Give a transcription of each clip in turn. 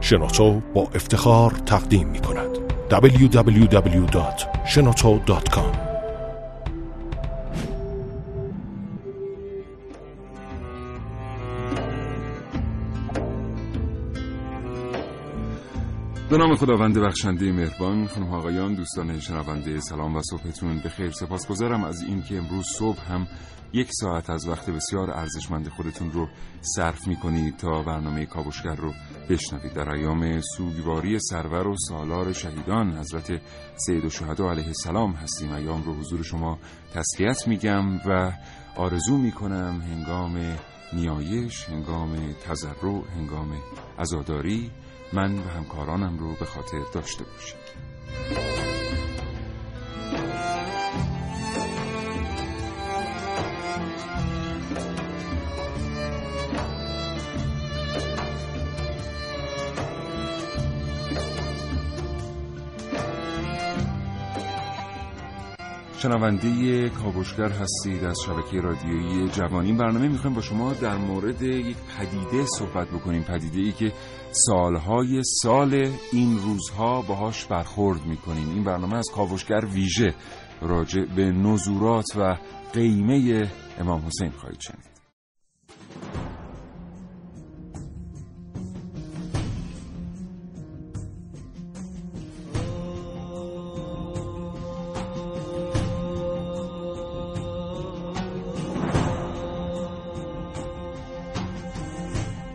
شنوتو با افتخار تقدیم می کند. www.shenoto.com به نام خداوند بخشنده مهربان خانم آقایان دوستان شنونده سلام و صبحتون به خیر سپاسگزارم از اینکه امروز صبح هم یک ساعت از وقت بسیار ارزشمند خودتون رو صرف می کنید تا برنامه کابوشگر رو بشنوید. در ایام سوگواری سرور و سالار شهیدان حضرت سید و شهدا علیه السلام هستیم. ایام رو حضور شما تسلیت میگم و آرزو می‌کنم هنگام نیایش هنگام تضرع هنگام عزاداری من و همکارانم رو به خاطر داشته باشید شنونده کاوشگر هستید از شبکه رادیویی جوانی. برنامه می‌خوایم با شما در مورد یک پدیده صحبت بکنیم. پدیده ای که سالهای سال این روزها باهاش برخورد می‌کنیم. این برنامه از کاوشگر ویژه راجع به نزورات و قیمه امام حسین خواهید شنید.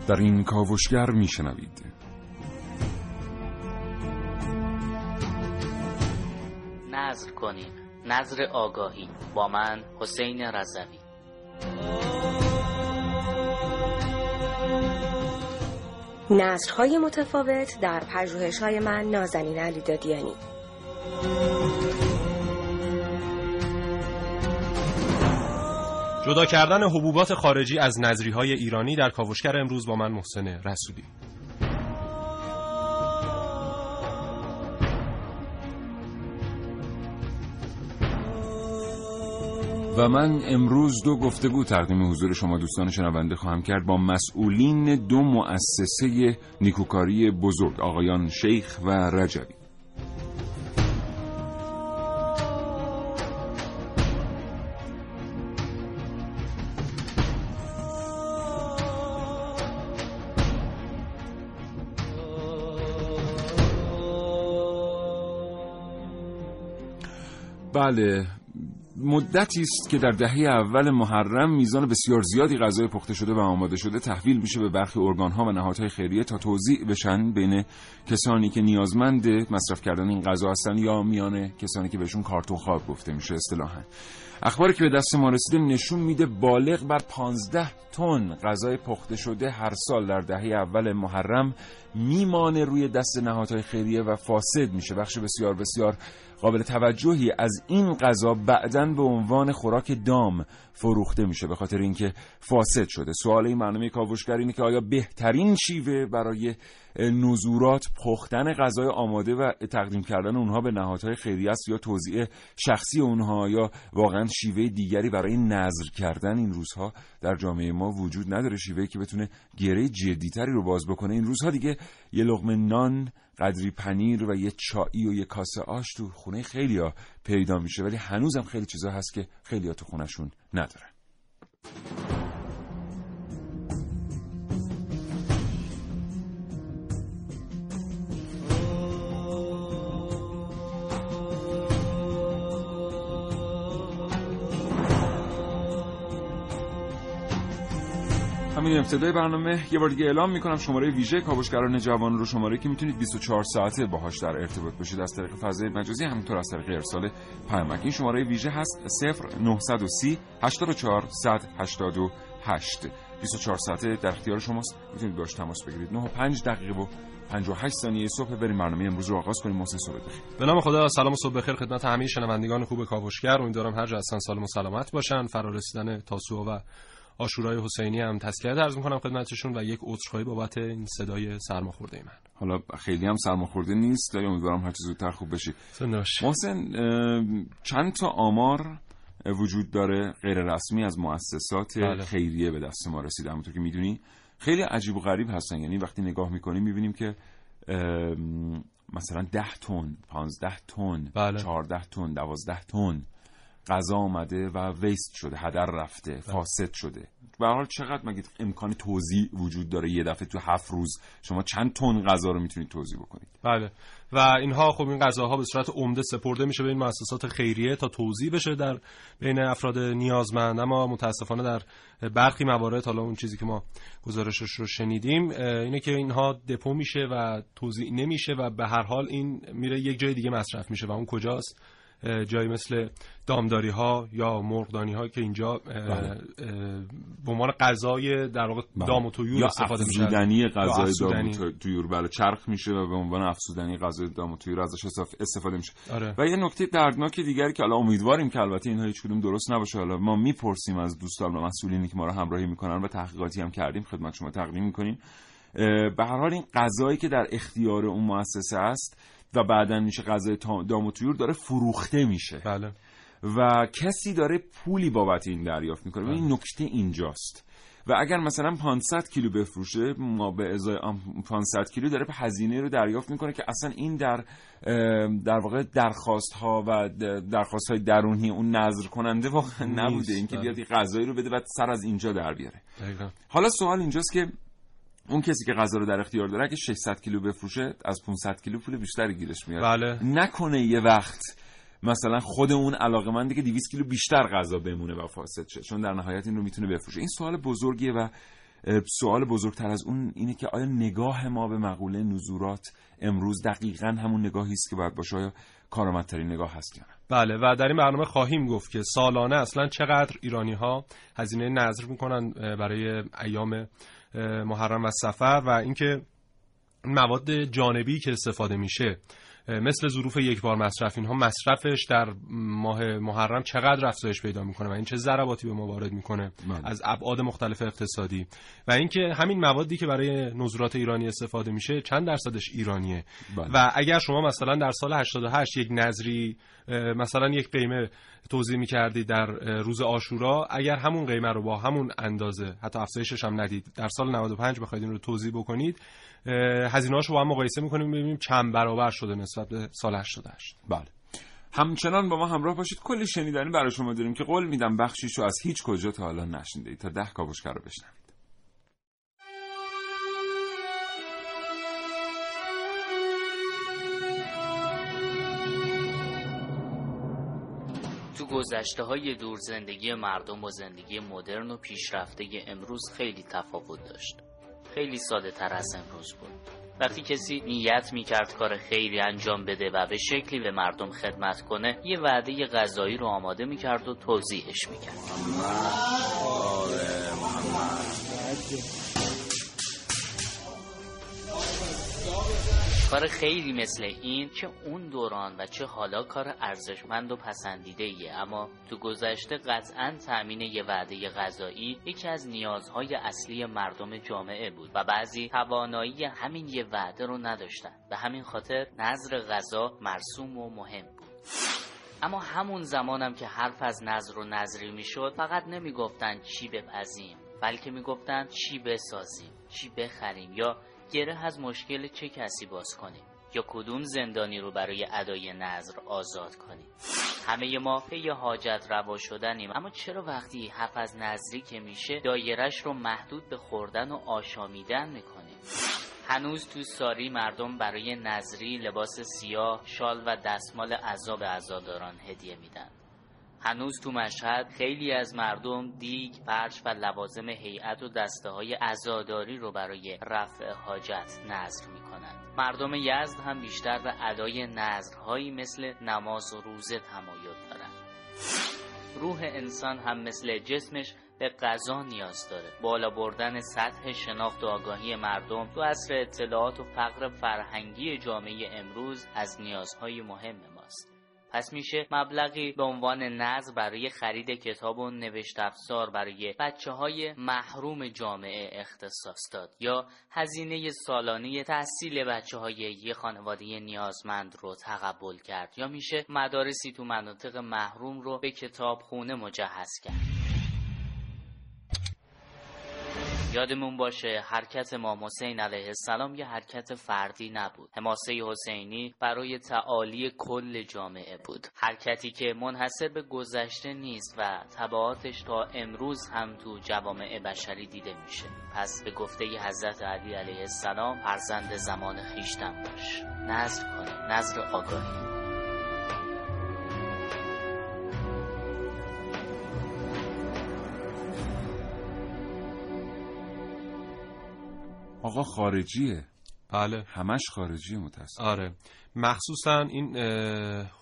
در این کاوشگر میشنوید. نظر کنیم نظر آگاهی. با من حسین رضوی. نظرهای متفاوت در پژوهش‌های من نازنین علی جدا کردن حبوبات خارجی از نظری های ایرانی در کاوشگر امروز با من محسن رسولی. و من امروز دو گفتگو تقدیم حضور شما دوستان شنونده خواهم کرد با مسئولین دو مؤسسه نیکوکاری بزرگ آقایان شیخ و رجبی. بله. مدتی است که در دهه اول محرم میزان بسیار زیادی غذای پخته شده و آماده شده تحویل میشه به برخی ارگانها و نهادهای خیریه تا توضیح بشن بین کسانی که نیازمند مصرف کردن این غذا هستن یا میان کسانی که بهشون کارتون خواب گفته میشه اصطلاحا. اخباری که به دست ما رسیده نشون میده بالغ بر 15 تن غذای پخته شده هر سال در دهه اول محرم میمانه روی دست نهادهای خیریه و فاسد میشه. بخش بسیار بسیار قابل توجهی از این غذا بعدا به عنوان خوراک دام فروخته میشه به خاطر اینکه فاسد شده. سوال این برنامه کاوشگر اینه که آیا بهترین شیوه برای نزورات پختن غذای آماده و تقدیم کردن اونها به نهادهای خیریه است یا توزیع شخصی اونها یا واقعا شیوه دیگری برای نظر کردن این روزها در جامعه ما وجود نداره؟ شیوهی که بتونه گره جدیتری رو باز بکنه. این روزها دیگه یه لقمه نان قدری پنیر و یه چایی و یه کاسه آش تو خونه خیلی ها پیدا میشه. ولی هنوزم خیلی چیزا هست که خیلی ها تو خونشون ندارن. ابتدای برنامه یه بار دیگه اعلام می‌کنم. شماره ویژه کاوشگران جوان رو شماره که می‌تونید 24 ساعته باهاش در ارتباط باشید. از طریق فضای مجازی همینطور از طریق ارسال پیامک. این شماره ویژه هست 0930 84 188 24 ساعته در اختیار شماست. می‌تونید باش تماس بگیرید. 9 و 5 دقیقه و 58 ثانیه صبح. بریم برنامه امروز رو آغاز کنیم. محسن صبح بخیر. به نام خدا سلام صبح بخیر خدمت همه شنوندگان خوب کاوشگر. امیدوارم هر جا هستن سالم و سلامت باشن. فرارسیدن تاسوعا و آشورای حسینی هم تسلیت عرض می‌کنم خدمتشون و یک عذرخواهی بابت این صدای سرماخورده من. حالا خیلی هم سرماخورده نیست ولی امیدوارم هر چیز زودتر خوب بشی محسن چند تا آمار وجود داره غیر رسمی از مؤسسات بله. خیریه به دست ما رسیده همونطور که می‌دونی. خیلی عجیب و غریب هستن. یعنی وقتی نگاه می‌کنیم می‌بینیم که مثلا 10 تن 15 تن بله. 14 تن 12 تن غذا آمده و ویست شده هدر رفته فاسد شده. به حال چقدر مگه امکان توزیع وجود داره یه دفعه تو هفت روز شما چند تن غذا رو می‌تونید توزیع بکنید؟ بله. و اینها خب این غذاها به صورت عمده سپرده میشه به این مؤسسات خیریه تا توزیع بشه در بین افراد نیازمند. اما متاسفانه در برخی موارد حالا اون چیزی که ما گزارشش رو شنیدیم اینه که اینها دپو میشه و توزیع نمیشه و به هر حال این میره یک جای دیگه مصرف میشه و اون کجاست؟ جایی مثل دامداری ها یا مرغدانی ها که اینجا بله. به عنوان غذای در واقع بله. دام و طیور یا استفاده میشه افزودنی غذای. دام و طیور بله چرخ میشه و به عنوان افزودنی غذای دام و طیور ازش استف- استفاده میشه آره. و یه نکته دردناک دیگری که حالا امیدواریم که البته اینها هیچ کدوم درست نباشه حالا ما می‌پرسیم از دوستان و مسئولینی که ما رو همراهی می‌کنن و تحقیقاتی هم کردیم خدمت شما تقدیم می‌کنیم به هر حال این غذایی که در اختیار اون مؤسسه است و بعدا میشه غذای دام و طیور داره فروخته میشه. بله. و کسی داره پولی بابت این دریافت می‌کنه. و این نکته اینجاست. و اگر مثلا 500 کیلو بفروشه ما به ازای آن 500 کیلو داره به هزینه رو دریافت می‌کنه که اصلا این در در واقع درخواست ها و درخواست های درونی اون نظر کننده واقعا نبوده. اینکه بله. بیاد یه غذایی رو بده و سر از اینجا در بیاره. دقیقا. حالا سوال اینجاست که اون کسی که غذا رو در اختیار داره اگه 600 کیلو بفروشه از 500 کیلو پول بیشتری گیرش میاد. بله. نکنه یه وقت مثلا خود اون علاقه که 200 کیلو بیشتر غذا بمونه و فاسد شه چون در نهایت این رو می‌تونه بفروشه. این سوال بزرگیه و سوال بزرگتر از اون اینه که آیا نگاه ما به مقوله نزورات امروز دقیقا همون نگاهی است که باید باشه؟ آیا کارآمدترین نگاه هست یا نه؟ بله و در این برنامه خواهیم گفت که سالانه اصلا چقدر ایرانی ها هزینه نظر می‌کنن برای ایام محرم و سفر و اینکه این مواد جانبی که استفاده میشه مثل ظروف یک بار مصرف اینها مصرفش در ماه محرم چقدر افزایش پیدا می‌کنه و این چه ضرباتی به ما وارد می‌کنه بله. از ابعاد مختلف اقتصادی و اینکه همین موادی که برای نظرات ایرانی استفاده میشه چند درصدش ایرانیه بله. و اگر شما مثلا در سال 88 یک نظری مثلا یک قیمه توضیح می‌کردید در روز آشورا اگر همون قیمه رو با همون اندازه حتی افزایشش هم ندید در سال 95 بخواید این رو توضیح بکنید هزینه رو با هم مقایسه می‌کنیم ببینیم چند برابر شده نسبت به سال 88 بله. همچنان با ما همراه باشید. کلی شنیدنی برای شما داریم که قول میدم بخشیشو از هیچ کجا تا حالا نشنیدید. تا ده کاوشگر رو بشنوید. تو گذشته های دور زندگی مردم و زندگی مدرن و پیشرفته امروز خیلی تفاوت داشت. خیلی ساده تر از امروز بود. وقتی کسی نیت می‌کرد کار خیری انجام بده و به شکلی به مردم خدمت کنه یه وعده غذایی رو آماده می‌کرد و توضیحش می‌کرد. کار خیلی مثل این چه اون دوران و چه حالا کار ارزشمند و پسندیده ایه اما تو گذشته قطعا تأمین یه وعده غذایی یکی از نیازهای اصلی مردم جامعه بود و بعضی توانایی همین یه وعده رو نداشتن. به همین خاطر نظر غذا مرسوم و مهم بود. اما همون زمانم که حرف از نظر و نظری می‌شد فقط نمی‌گفتن چی بپزیم بلکه می‌گفتن چی بسازیم چی بخریم یا گره از مشکل چه کسی باز کنیم؟ یا کدوم زندانی رو برای ادای نظر آزاد کنیم؟ همه ما پی حاجت روا شدنیم. اما چرا وقتی حرف از نظری که میشه دایرش رو محدود به خوردن و آشامیدن می‌کنیم؟ هنوز تو ساری مردم برای نظری لباس سیاه شال و دستمال عذا به عزاداران هدیه میدن. هنوز تو مشهد خیلی از مردم دیگ، فرش و لوازم هیئت و دسته های عزاداری رو برای رفع حاجت نظر می کنند. مردم یزد هم بیشتر به ادای نظرهایی مثل نماز و روزه تمایل دارند. روح انسان هم مثل جسمش به غذا نیاز داره بالا بردن سطح شناخت و آگاهی مردم تو عصر اطلاعات و فقر فرهنگی جامعه امروز از نیازهای مهم ماست پس میشه مبلغی به عنوان نظر برای خرید کتاب و نوشت افزار برای بچه های محروم جامعه اختصاص داد. یا هزینه سالانه تحصیل بچه های یه خانواده نیازمند رو تقبل کرد. یا میشه مدارسی تو مناطق محروم رو به کتاب خونه مجهز کرد. یادمون باشه حرکت امام حسین علیه السلام یه حرکت فردی نبود. حماسه حسینی برای تعالی کل جامعه بود. حرکتی که منحصر به گذشته نیست و تبعاتش تا امروز هم تو جوامع بشری دیده میشه. پس به گفته حضرت علی علیه السلام فرزند زمان خیشتن باش. نظر کنه. نظر آگاهی. آقا خارجیه. بله. همش خارجی متاسف آره. مخصوصا این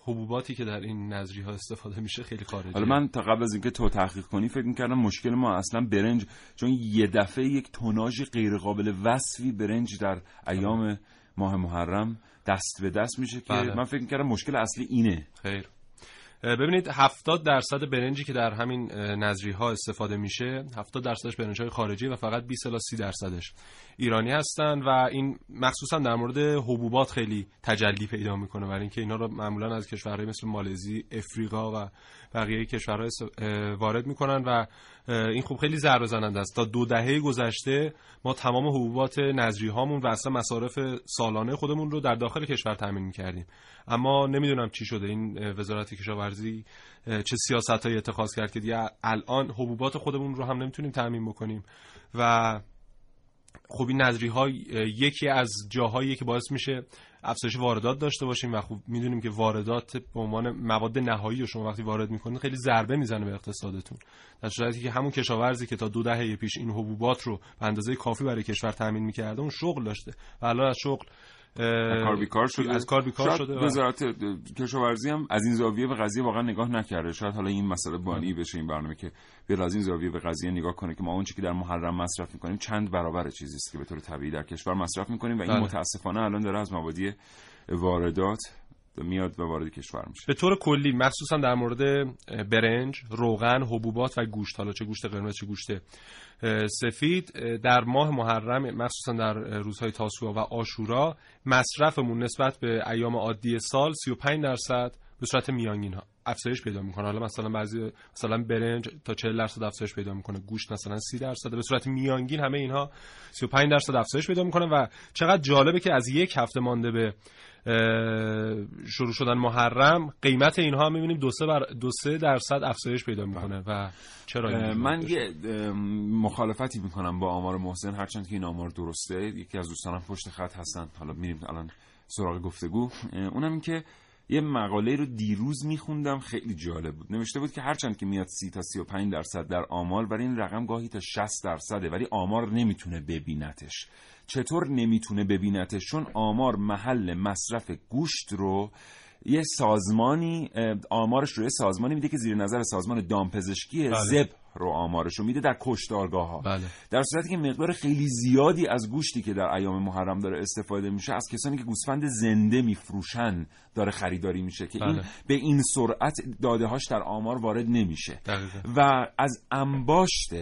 حبوباتی که در این نظری ها استفاده میشه خیلی خارجی حالا من تا قبل از اینکه تو تحقیق کنی فکر می‌کردم مشکل ما اصلا برنج چون یه دفعه یک توناژ غیر قابل وصفی برنج در ایام ماه محرم دست به دست میشه که بله. من فکر می‌کردم مشکل اصلی اینه. خیر. ببینید 70 درصد برنجی که در همین نظری ها استفاده میشه 70 درصدش برنج های خارجی و فقط 20 الی 30 درصدش ایرانی هستن و این مخصوصا در مورد حبوبات خیلی تجلی پیدا می‌کنه برای اینکه اینا رو معمولا از کشورهای مثل مالزی، افریقا و بقیه کشورها وارد می‌کنن و این خوب خیلی ضربه زننده است. تا دو دهه گذشته ما تمام حبوبات نظری هامون و اصلا مصارف سالانه خودمون رو در داخل کشور تامین می‌کردیم. اما نمی‌دونم چی شده. این وزارت کشاورزی چه سیاست های اتخاذ کرد که دیگه الان حبوبات خودمون رو هم نمی‌تونیم تامین بکنیم. و خب این نظری ها یکی از جاهایی که باعث میشه افزایش واردات داشته باشیم و خب می‌دونیم که واردات به عنوان مواد نهایی رو شما وقتی وارد می‌کنید خیلی ضربه می‌زنه به اقتصادتون. در صورتی که همون کشاورزی که تا دو دهه پیش این حبوبات رو به اندازه کافی برای کشور تامین می‌کرده اون شغل داشته. و الان از شغل کار بیکار شده. از کار بیکار شاید شده وزارت کشاورزی هم از این زاویه به قضیه واقعا نگاه نکرده. شاید حالا این مسئله بانی بشه این برنامه که بیاد از این زاویه به قضیه نگاه کنه که ما اون چیزی که در محرم مصرف می‌کنیم چند برابر چیزی است که به طور طبیعی در کشور مصرف می‌کنیم و این بله. متاسفانه الان داره از مبادی واردات میاد و وارد کشور میشه. به طور کلی مخصوصا در مورد برنج، روغن، حبوبات و گوشت حالا چه گوشت قرمز چه گوشت سفید در ماه محرم مخصوصا در روزهای تاسوعا و آشورا مصرفمون نسبت به ایام عادی سال 35 درصد به صورت میانگین ها افزایش پیدا می‌کنه. حالا مثلا بعضی مثلا برنج تا 40 درصد افزایش پیدا می‌کنه. گوشت مثلا 30 درصد. به صورت میانگین همه اینها 35 درصد افزایش پیدا می‌کنه و چقدر جالبه که از یک هفته مانده به شروع شدن محرم قیمت اینها هم می‌بینیم دو سه, بر دو سه درصد افزایش پیدا می‌کنه و چرا من؟ یه مخالفتی می‌کنم با آمار محسن هرچند که این آمار درسته. یکی از دوستانم پشت خط هستن. حالا میریم الان سراغ گفتگو. اونم این که یه مقاله رو دیروز میخوندم خیلی جالب بود. نوشته بود که هرچند که میاد 30 تا 35 درصد در آمار ولی این رقم گاهی تا 60 درصده ولی آمار نمی‌تونه ببینتش چطور نمی‌تونه ببینتش چون آمار محل مصرف گوشت رو یه سازمانی آمارش رو یه سازمانی میده که زیر نظر سازمان دامپزشکی بله. زب رو آمارش رو میده در کشتارگاه ها بله. در صورتی که مقدار خیلی زیادی از گوشتی که در ایام محرم داره استفاده میشه از کسانی که گوسفند زنده میفروشن داره خریداری میشه که این بله. به این سرعت داده هاش در آمار وارد نمیشه. دقیقا. و از انباشت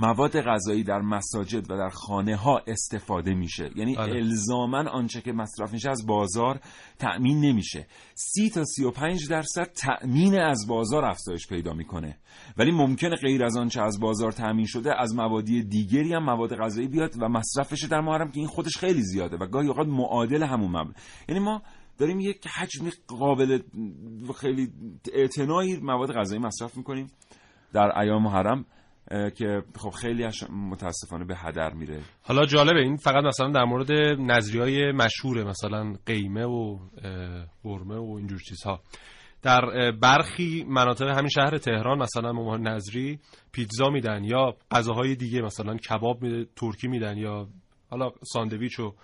مواد غذایی در مساجد و در خانه ها استفاده میشه. یعنی بله. الزاما آنچه که مصرف میشه از بازار تأمین نمیشه. سی تا سی و پنج درصد تأمین از بازار افزایش پیدا می‌کنه. ولی ممکنه غیر از آنچه از بازار تأمین شده از موادی دیگری هم مواد غذایی بیاد و مصرفش در محرم که این خودش خیلی زیاده و گاهی اوقات معادل همون مبلغ یعنی ما داریم یک حجم قابل خیلی اعتنایی مواد غذایی مصرف می‌کنیم در ایام محرم. که خب خیلی متاسفانه به هدر میره. حالا جالبه این فقط مثلا در مورد نظری های مشهوره مثلا قیمه و اه، قرمه و اینجور چیزها. در برخی مناطق همین شهر تهران مثلا نظری پیتزا میدن یا غذاهای دیگه مثلا کباب میده ترکی میدن یا حالا ساندویچ و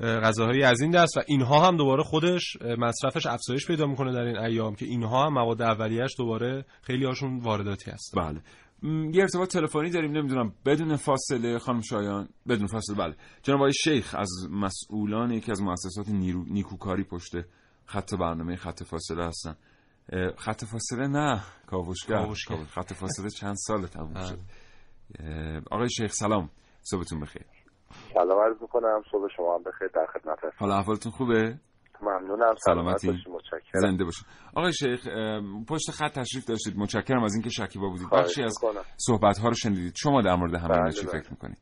اه، غذاهایی از این دست. و اینها هم دوباره خودش مصرفش افزایش پیدا می‌کنه در این ایام که اینها هم مواد اولیه‌اش دوباره خیلی هاشون وارداتی هست بله. یه ارتباط تلفنی داریم نمی‌دونم بدون فاصله خانم شایان. بدون فاصله بله. جناب آقای شیخ از مسئولان یکی از مؤسسات نیرو... نیکوکاری پشت خط برنامه خط فاصله هستن. خط فاصله نه کاوشگر. کاوشگر. کاوش- خط فاصله چند سال تموم بله. شد. آقای شیخ سلام. صبحتون بخیر. سلام عرض می‌کنم. صبح شما هم بخیر. در خدمت هستم. حالا احوالتون خوبه؟ ممنونم. سلامتی. متشکرم. زنده باشید آقای شیخ پشت خط تشریف داشتید. متشکرم از اینکه شکیبا بودید. بخشی از. صحبت ها رو شنیدید. شما در مورد همین بله، چی بله. فکر می‌کنید.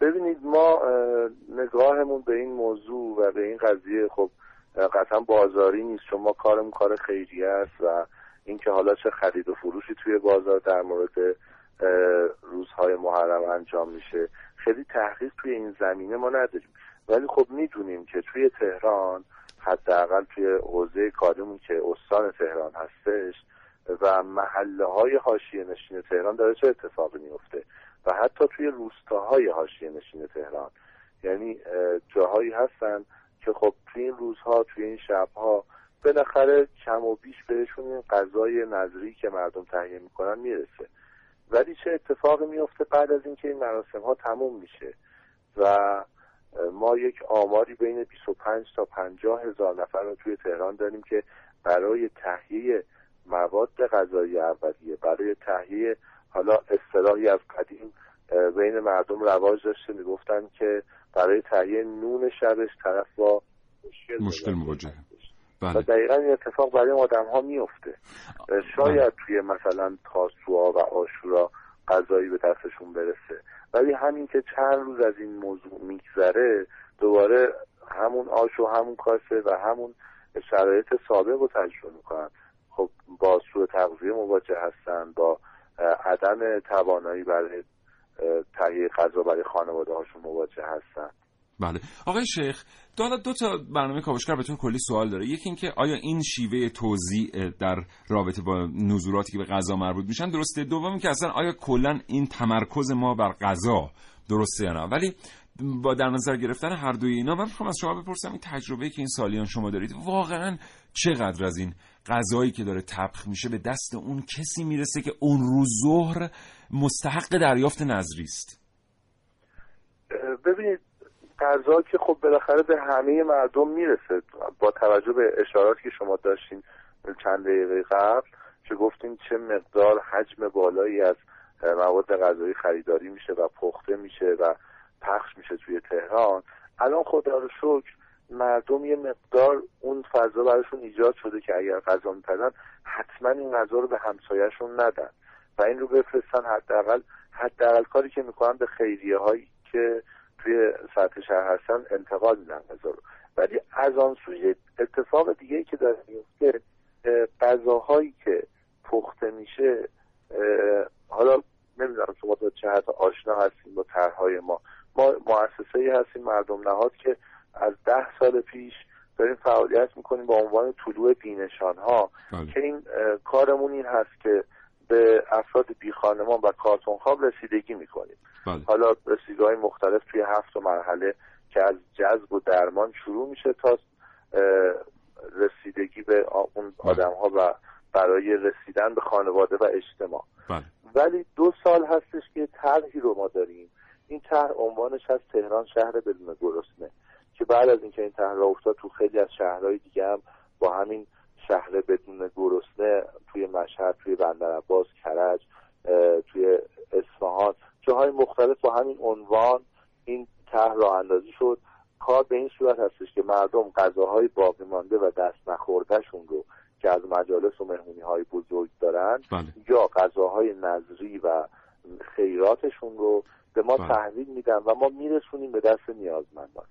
ببینید ما اه، نگاهمون به این موضوع و به این قضیه خب قطعا بازاری نیست. چون ما کارمون کار خیریه است و اینکه حالا چه خرید و فروشی توی بازار در مورد روزهای محرم انجام میشه. خیلی تحقیق توی این زمینه ما نداریم. ولی خب می‌دونیم که توی تهران حداقل توی حوزه کاریمون که استان تهران هستش و محله های حاشیه نشین تهران داره چه اتفاقی میفته و حتی توی روستاهای حاشیه نشین تهران. یعنی اه، جاهایی هستن که خب توی این روزها توی این شبها بالاخره کم و بیش بهشون این غذای نظری که مردم تهیه می‌کنن می‌رسه. ولی چه اتفاقی میفته بعد از اینکه این مراسم ها تموم میشه؟ و ما یک آماری بین 25 تا 50 هزار نفر رو توی تهران داریم که برای تهیه مواد غذایی اولیه برای تهیه حالا اصطلاحی از قدیم بین مردم رواج داشته. می‌گفتن که برای تهیه نون شبش طرف با مشکل مشکل مواجه مواجهه. بله. و دقیقا این اتفاق برای آدم ها میفته شاید توی مثلا تاسوعا و آشورا غذایی به دستشون برسه. ولی همین که چند روز از این موضوع میگذره دوباره همون آش و همون کاسه و همون شرایط سابق رو تجربه می‌کنن. خب با سوء تغذیه مواجه هستن با عدم توانایی برای تهیه غذا برای خانواده هاشون مواجه هستن. بله. آقای شیخ دو, دو تا برنامه کاوشگر بهتون کلی سوال داره. یکی اینکه آیا این شیوه توزیع در رابطه با نزولاتی که به غذا مربوط میشن درسته؟ دوم که اصلا آیا کلا این تمرکز ما بر غذا درسته یا نه؟ ولی با در نظر گرفتن هر دوی اینا من می‌خوام از شما بپرسم این تجربه که این سالیان شما دارید واقعا چقدر از این غذایی که داره تبخ میشه به دست اون کسی می‌رسه که اون روز ظهر مستحق دریافت نظری است؟ ببینید غذا که خب بالاخره به همه مردم می‌رسه. با توجه به اشاراتی که شما داشتین چند دقیقه قبل که گفتین چه مقدار حجم بالایی از مواد غذایی خریداری میشه و پخته میشه و پخش میشه توی تهران. الان خدا رو شکر مردم یه مقدار اون فضا براشون ایجاد شده که اگر غذا میپزن حتما این غذا رو به همسایهشون ندن و این رو بفرستن حداقل حداقل کاری که می‌کنن به خیریه هایی که توی سطح شهر هستن انتقال میدن غذا رو. ولی از آن سو یه اتفاق دیگه که داره میفته اه، غذاهایی که پخته میشه حالا نمی‌دونم شما تا چه حد آشنا هستیم با طرحهای ما. ما مؤسسه ای هستیم مردم نهاد که از ده سال پیش داریم فعالیت می‌کنیم با عنوان طلوع بینشان ها بله. که این کارمون این هست که به افراد بی خانمان و کارتون خواب رسیدگی می‌کنیم. بله. حالا رسیدگی های مختلف توی هفت مرحله که از جذب و درمان شروع میشه تا رسیدگی به اون بله. آدم ها و برای رسیدن به خانواده و اجتماع. بله. ولی دو سال هستش که طرحی رو ما داریم. این طرح عنوانش از تهران شهر بدون گرسنه که بعد از اینکه این طرح را افتاد تو خیلی از شهرهای دیگه هم با همین شهر بدون گرسنه توی مشهد توی بندرعباس کرج توی اصفهان جاهای مختلف با همین عنوان این طرح راه اندازی شد. کار به این صورت هستش که مردم غذاهای باقی مانده و دست نخوردهشون رو که از مجالس و مهمونی های بزرگ دارن بله. یا غذاهای نظری و خیراتشون رو به ما بله. تحویل میدن و ما میرسونیم به دست نیازمندان.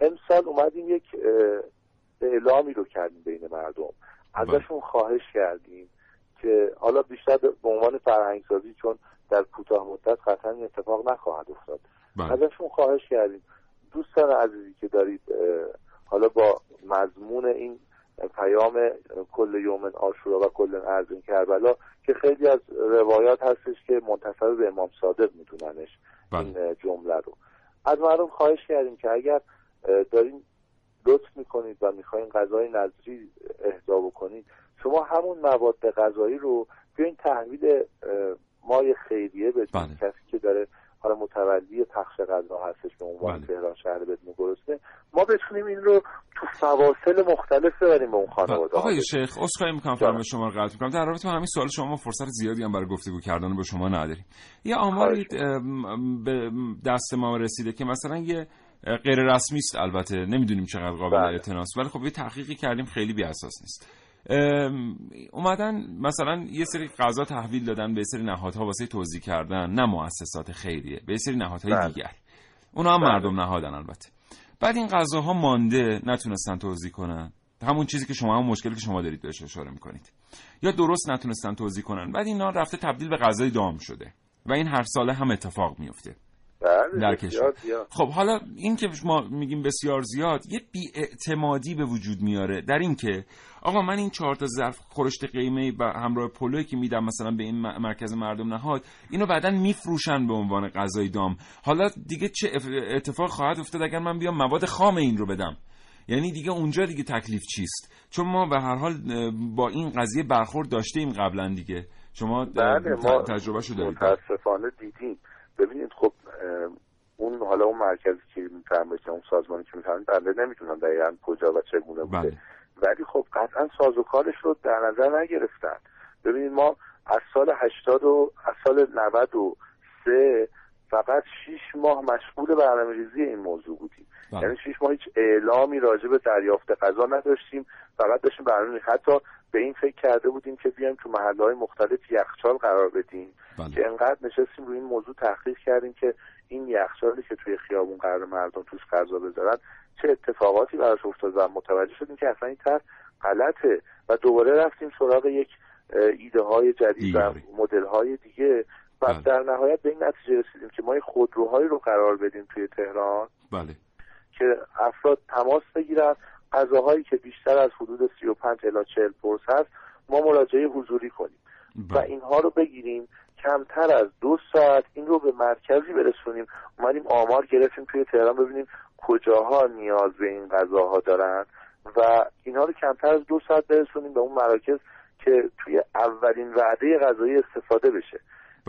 امسال اومدیم یک اعلامی رو کردیم بین مردم. بله. ازشون خواهش کردیم که حالا بیشتر به عنوان فرهنگسازی چون در کوتاه مدت قطعا این اتفاق نخواهد افتاد. بله. ازشون خواهش کردیم. دوستان عزیزی که دارید حالا با مضمون این پیام کل یومن آشورا و کل ارزین کربلا که خیلی از روایات هستش که منتصب به امام صادق میدوننش این بله. اه، جمله رو. از مردم خواهش کردیم که اگر دارین لطف می‌کنید و می‌خواین غذای نظری اهدا بکنید شما همون مواد غذایی رو بیاین تحویل مای خیریه بدید بله. کسی که داره حالا متولی پخش غذا هستش به عنوان بله. تهران شهر بدون گرسنه ما بتونیم این رو تو فواصل مختلف ببریم به اون خانواده آقای شیخ عذرخواهی می‌کنم جان. فرمایش شما رو قطع می‌کنم در رابطه با همین سوال شما ما فرصت زیادی هم برای گفتگو کردن با شما نداریم یه آماری به دست ما رسیده که مثلا یه غیر رسمی است البته. نمی‌دونیم چقدر قابل بله. اعتناست. ولی خب یه تحقیقی کردیم خیلی بی اساس نیست اومدن مثلا یه سری غذا تحویل دادن به سری نهادها واسه توزیع کردن. نه مؤسسات خیریه به سری نهادهای بله. دیگر. اونا هم بله. مردم نهادن البته. بعد این غذاها مانده نتونستن توزیع کنن. همون چیزی که شما هم مشکلی که شما دارید بهش اشاره می‌کنید. یا درست نتونستن توزیع کنن. بعد اینا رفته تبدیل به غذای دام شده. و این هر ساله هم اتفاق میفته در بسیار کشور. خب حالا این که ما میگیم بسیار زیاد یه بیاعتمادی به وجود میاره. در این که آقا من این چهار تا ظرف خورشت قیمه به همراه پلوی که میدم مثلا به این مرکز مردم نهاد اینو بعدا میفروشن به عنوان غذای دام. حالا دیگه چه اتفاق خواهد افتاد اگر من بیام مواد خام این رو بدم؟ یعنی دیگه اونجا دیگه تکلیف چیست؟ چون ما به هر حال با این قضیه برخورد داشتیم قبلا دیگه. شما بله تجربه شو دارید. متاسفانه دیدیم. ببینید خب اون حالا اون مرکزی که میفرمایید که اون سازمانی که میفرمایید بنده نمی‌دونم دقیقا کجا و چگونه بوده. بله. ولی خب قطعا ساز و کارش رو در نظر نگرفتن. ببینید ما از سال 80 و از سال 93 فقط 6 ماه مشغول برنامه ریزی این موضوع بودیم بله. یعنی 6 ماه هیچ اعلامی راجع به دریافت غذا نداشتیم فقط داشتیم برنامه حتی به این فکر کرده بودیم که بیایم تو محله های مختلف یخچال قرار بدیم بله. که انقدر نشستیم روی این موضوع تحقیق کردیم که این یخچالی که توی خیابون قرار مردم توش غذا بذارن چه اتفاقاتی براش افتاد و متوجه شدیم که اصلا این طرح غلطه و دوباره رفتیم سراغ یک ایده های جدید و. مدل های دیگه و بله. در نهایت به این نتیجه رسیدیم که ما این خودروهایی رو قرار بدیم توی تهران بله که افراد تماس بگیرن غذاهایی که بیشتر از حدود 35 الی 40 پرس هست ما مراجعه حضوری کنیم و بله. اینها رو بگیریم کمتر از دو ساعت این رو به مرکزی برسونیم اومدیم آمار گرفتیم توی تهران ببینیم کجاها نیاز به این غذاها دارن و اینها رو کمتر از دو ساعت برسونیم به اون مراکز که توی اولین وعده غذایی استفاده بشه.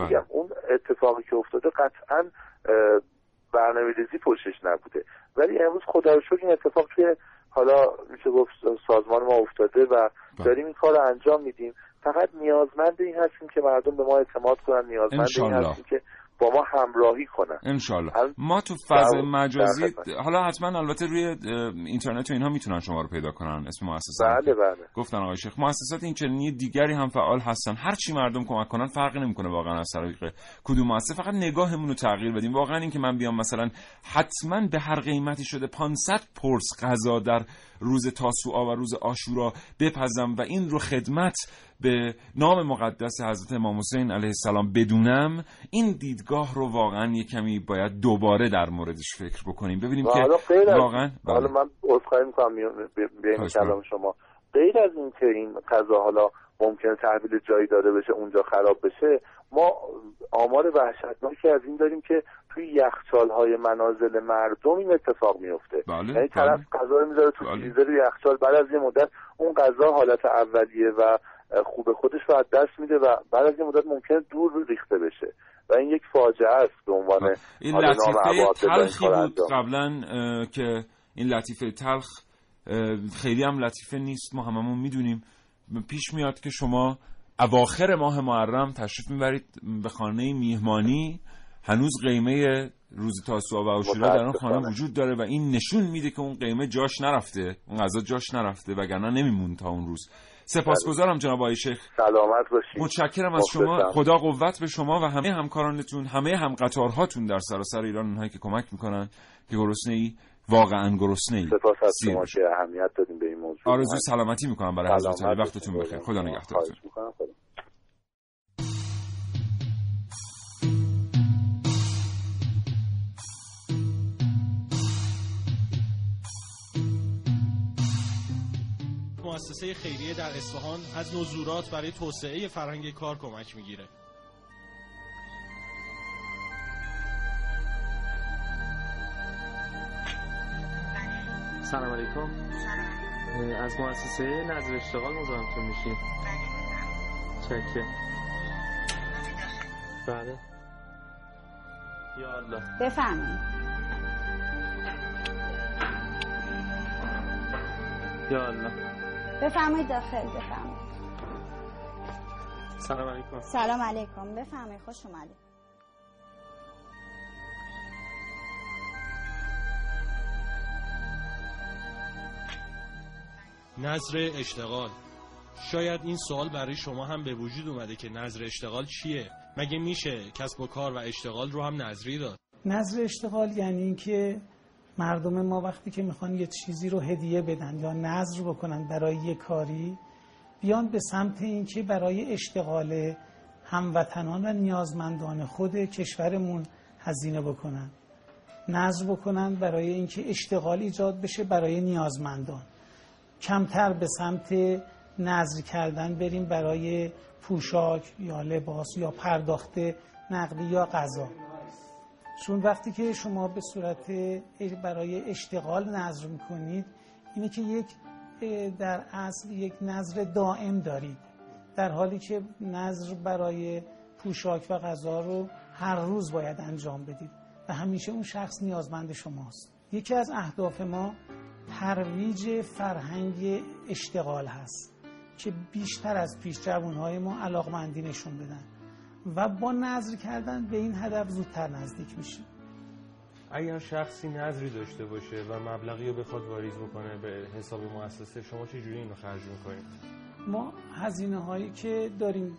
میگم اون اتفاقی که افتاده قطعا برنامه ریزی پشتش نبوده ولی امروز خدا رو شکر این اتفاق توی حالا میشه گفت سازمان ما افتاده و بله. داریم این کار رو انجام میدیم فقط نیازمند این هستیم که مردم به ما اعتماد کنن نیازمند این. هستیم که با ما همراهی کنن. انشالله. ما تو در- مجازی. حالا حتما البته روی اینترنت و اینها می‌تونن شما رو پیدا کنن اسم مؤسسه. بله بله. گفتن آقای شیخ. مؤسسات این چنینی دیگری هم فعال هستن. هر چی مردم کمک کنن فرقی نمی‌کنه واقعا از طریق کدوم مؤسسه. فقط نگاهمون رو تغییر بدیم. واقعا این که من بیام مثلا حتما به هر قیمتی شده 500 پرس غذا در روز تاسوعا و روز آشورا بپزم و این رو خدمت به نام مقدس حضرت امام حسین علیه السلام بدونم این دیدگاه رو واقعا یه کمی باید دوباره در موردش فکر بکنیم ببینیم که حالا واقعا حالا بله. من عذرخواهی می‌کنم خواهش کلام. شما غیر از اینکه این غذا حالا ممکنه تحویل جایی داده بشه اونجا خراب بشه ما آمار وحشتناکی از این داریم که توی یخچال های منازل مردم این اتفاق میفته بله، یعنی طرف بله. غذا می‌ذاره تو بله. فریزر یخچال بعد از یه مدت اون غذا حالت اولیه و خوب خودش رو از دست میده و بعد از یه مدت ممکنه دور ریخته بشه. و این یک فاجعه است به عنوان این لطیفه تلخی بود. قبلا که این لطیفه تلخ خیلی هم لطیفه نیست ما هممون می‌دونیم. پیش میاد که شما اواخر ماه محرم تشریف می‌برید به خانه میهمانی. هنوز قیمه روز تاسوعا و عاشورا در اون خانه. وجود داره و این نشون میده که اون قیمه جاش نرفته اون غذا جاش نرفته وگرنه نمیمون تا اون روز. سپاسگزارم جناب آقای شیخ. سلامت باشید. متشکرم از شما. خدا قوت به شما و همه همکارانتون همه هم قطارهاتون در سراسر ایران اونهایی که کمک می‌کنن که گرسنه ای واقعا گرسنه ای سپاس از شما. که اهمیت دادیم به این موضوع. آرزوی سلامتی می‌کنم برای حضرت وقتتون. بخیر. خدا نگهدارتون. مؤسسه خیریه در اصفهان از نزورات برای توسعه فرهنگ کار کمک می‌گیره. سلام علیکم. از مؤسسه نظر اشتغال مزاحمتون میشیم. چکه بله. یا الله. بفرمایید. یا الله. بفرمایید داخل بفرمایید. سلام علیکم. سلام علیکم. بفرمایید خوش اومدید. نظر اشتغال. شاید این سوال برای شما هم به وجود اومده که نظر اشتغال چیه؟ مگه میشه کسب و کار و اشتغال رو هم نظری داد؟ نظر اشتغال یعنی اینکه مردم ما وقتی که می‌خوان یه چیزی رو هدیه بدن یا نظر بکنن برای یه کاری بیان به سمت اینکه برای اشتغال هموطنان و نیازمندان خود کشورمون هزینه بکنن. نظر بکنن برای اینکه اشتغال ایجاد بشه برای نیازمندان. کمتر به سمت نظر کردن بریم برای پوشاک یا لباس یا پرداخت نقدی یا غذا. چون وقتی که شما به صورت برای اشتغال نظر می‌کنید اینه که یک در اصل یک نظر دائم دارید. در حالی که نظر برای پوشاک و غذا رو هر روز باید انجام بدید و همیشه اون شخص نیازمند شماست. یکی از اهداف ما ترویج فرهنگ اشتغال هست که بیشتر از پیش جوانهای ما علاقمندی نشون بدن. و با نظر کردن به این هدف زودتر نزدیک میشیم. اگر شخصی نظری داشته باشه و مبلغی رو بخواد واریز بکنه به حساب مؤسسه شما چه جوری اینو خرج می‌کنید؟ ما هزینه هایی که داریم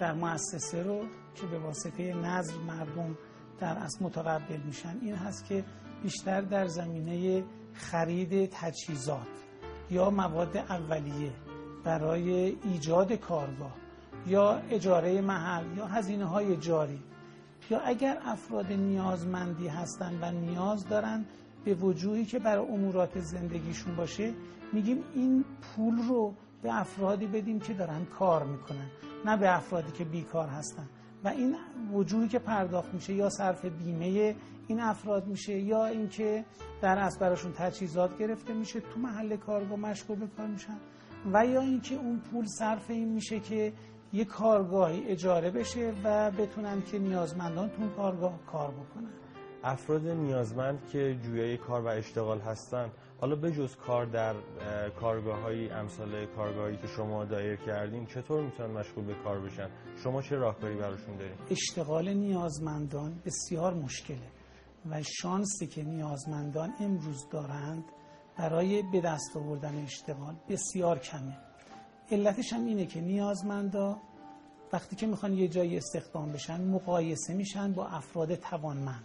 در مؤسسه رو که به واسطه نظر مردم در اصل متقبل میشن این هست که بیشتر در زمینه خرید تجهیزات یا مواد اولیه برای ایجاد کارگاه. یا اجاره محل یا هزینه های جاری. یا اگر افراد نیازمندی هستند و نیاز دارن به وجوهی که برای امورات زندگیشون باشه میگیم این پول رو به افرادی بدیم که دارن کار می‌کنن نه به افرادی که بیکار هستن. و این وجوهی که پرداخت میشه یا صرف بیمه این افراد میشه یا اینکه در اصل براشون تجهیزات گرفته میشه تو محل کارگاه مشغول به کار میشن. و یا اینکه اون پول صرف این میشه که یه کارگاهی اجاره بشه و بتونن که نیازمندان تو کارگاه کار بکنن. افراد نیازمند که جویای کار و اشتغال هستن حالا به جز کار در کارگاه های امثال کارگاهی که شما دایر کردین چطور می‌تونن مشغول به کار بشن؟ شما چه راهکاری براشون دارین؟ اشتغال نیازمندان بسیار مشکله و شانسی که نیازمندان امروز دارند برای به دست آوردن اشتغال بسیار کمه. علتش هم اینه که نیازمندا وقتی که می‌خوان یه جایی استخدام بشن مقایسه میشن با افراد توانمند.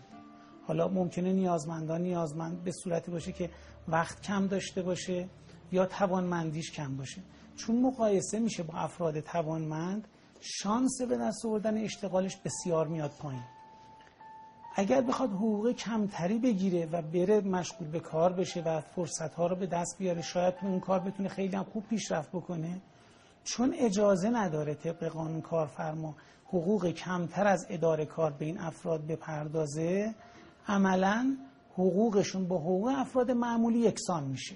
حالا ممکنه نیازمندان نیازمند به صورتی باشه که وقت کم داشته باشه یا توانمندیش کم باشه. چون مقایسه میشه با افراد توانمند شانس به دست آوردن اشتغالش بسیار میاد پایین. اگر بخواد حقوق کمتری بگیره و بره مشغول به کار بشه و فرصت ها رو به دست بیاره شاید تو اون کار بتونه خیلی هم خوب پیشرفت بکنه. چون اجازه نداره طبق قانون کارفرما حقوق کمتر از اداره کار به این افراد بپردازه عملا حقوقشون با حقوق افراد معمولی یکسان میشه.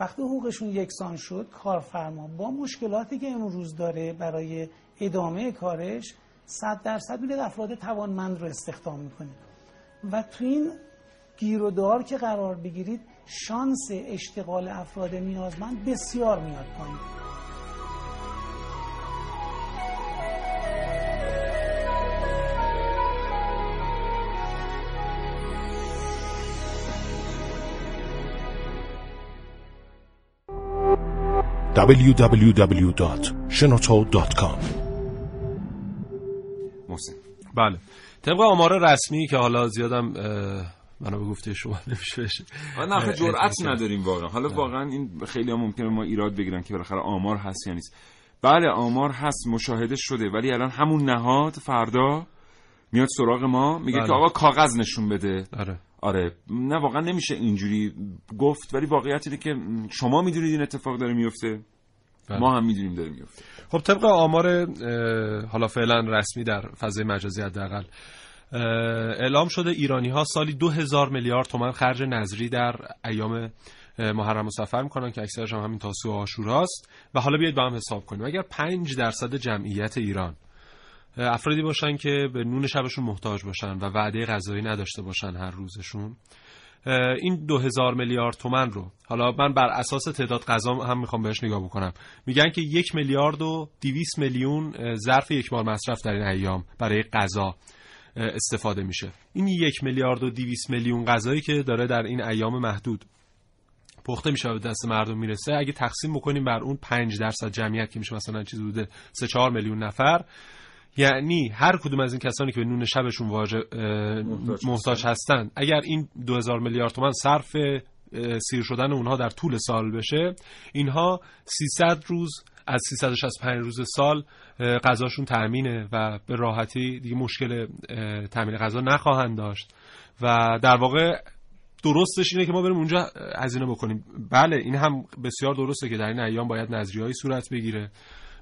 وقتی حقوقشون یکسان شد کارفرما با مشکلاتی که امروز داره برای ادامه کارش صد درصد میره افراد توانمند رو استخدام می‌کنه. و تو این گیر و دار که قرار بگیرید شانس اشتغال افراد نیازمند بسیار میاد پایین. www.shenoto.com محسن. بله. طبق آمار رسمی که حالا زیادم منو به گفته شما نمیشه. بشه نه جرأت نداریم واقعا. حالا واقعا این خیلی هم ممکنه ما ایراد بگیرن که بالاخره آمار هست یا نیست. بله آمار هست مشاهده شده ولی الان همون نهاد فردا میاد سراغ ما میگه بله. که آقا کاغذ نشون بده. آره. آره. نه واقعا نمیشه اینجوری گفت ولی واقعیت اینه که شما می‌دونید این اتفاق داره میفته بله. ما هم می‌دونیم داره میفته خب طبق آمار حالا فعلا رسمی در فضای مجازی حداقل اعلام شده ایرانی ها سالی دو هزار میلیارد تومن خرج نظری در ایام محرم و سفر می‌کنن که اکثرش هم همین تاسو و آشوراست. و حالا بیاید با هم حساب کنیم. اگر 5 درصد جمعیت ایران افرادی باشن که به نون شبشون محتاج باشن و وعده غذایی نداشته باشن هر روزشون این دو هزار میلیارد تومن رو. حالا من بر اساس تعداد غذا هم می‌خوام بهش نگاه بکنم. میگن که یک میلیارد و دیویس میلیون ظرف یک بار مصرف در این ایام برای غذا استفاده میشه. این یک میلیارد و دیویس میلیون غذایی که داره در این ایام محدود پخته میشه به دست مردم می‌رسه. اگه تقسیم بکنیم بر اون 5 درصد جمعیت که میشه مثلا چیز بوده 3 4 میلیون نفر یعنی هر کدوم از این کسانی که به نون شبشون واجب محتاج هستن. اگر این 2000 میلیارد تومان صرف سیر شدن اونها در طول سال بشه اینها 300 روز از 365 روز سال غذاشون تأمینه و به راحتی دیگه مشکل تأمین غذا نخواهند داشت. و در واقع درستش اینه که ما بریم اونجا هزینه بکنیم. بله این هم بسیار درسته که در این ایام باید نظریهایی صورت بگیره.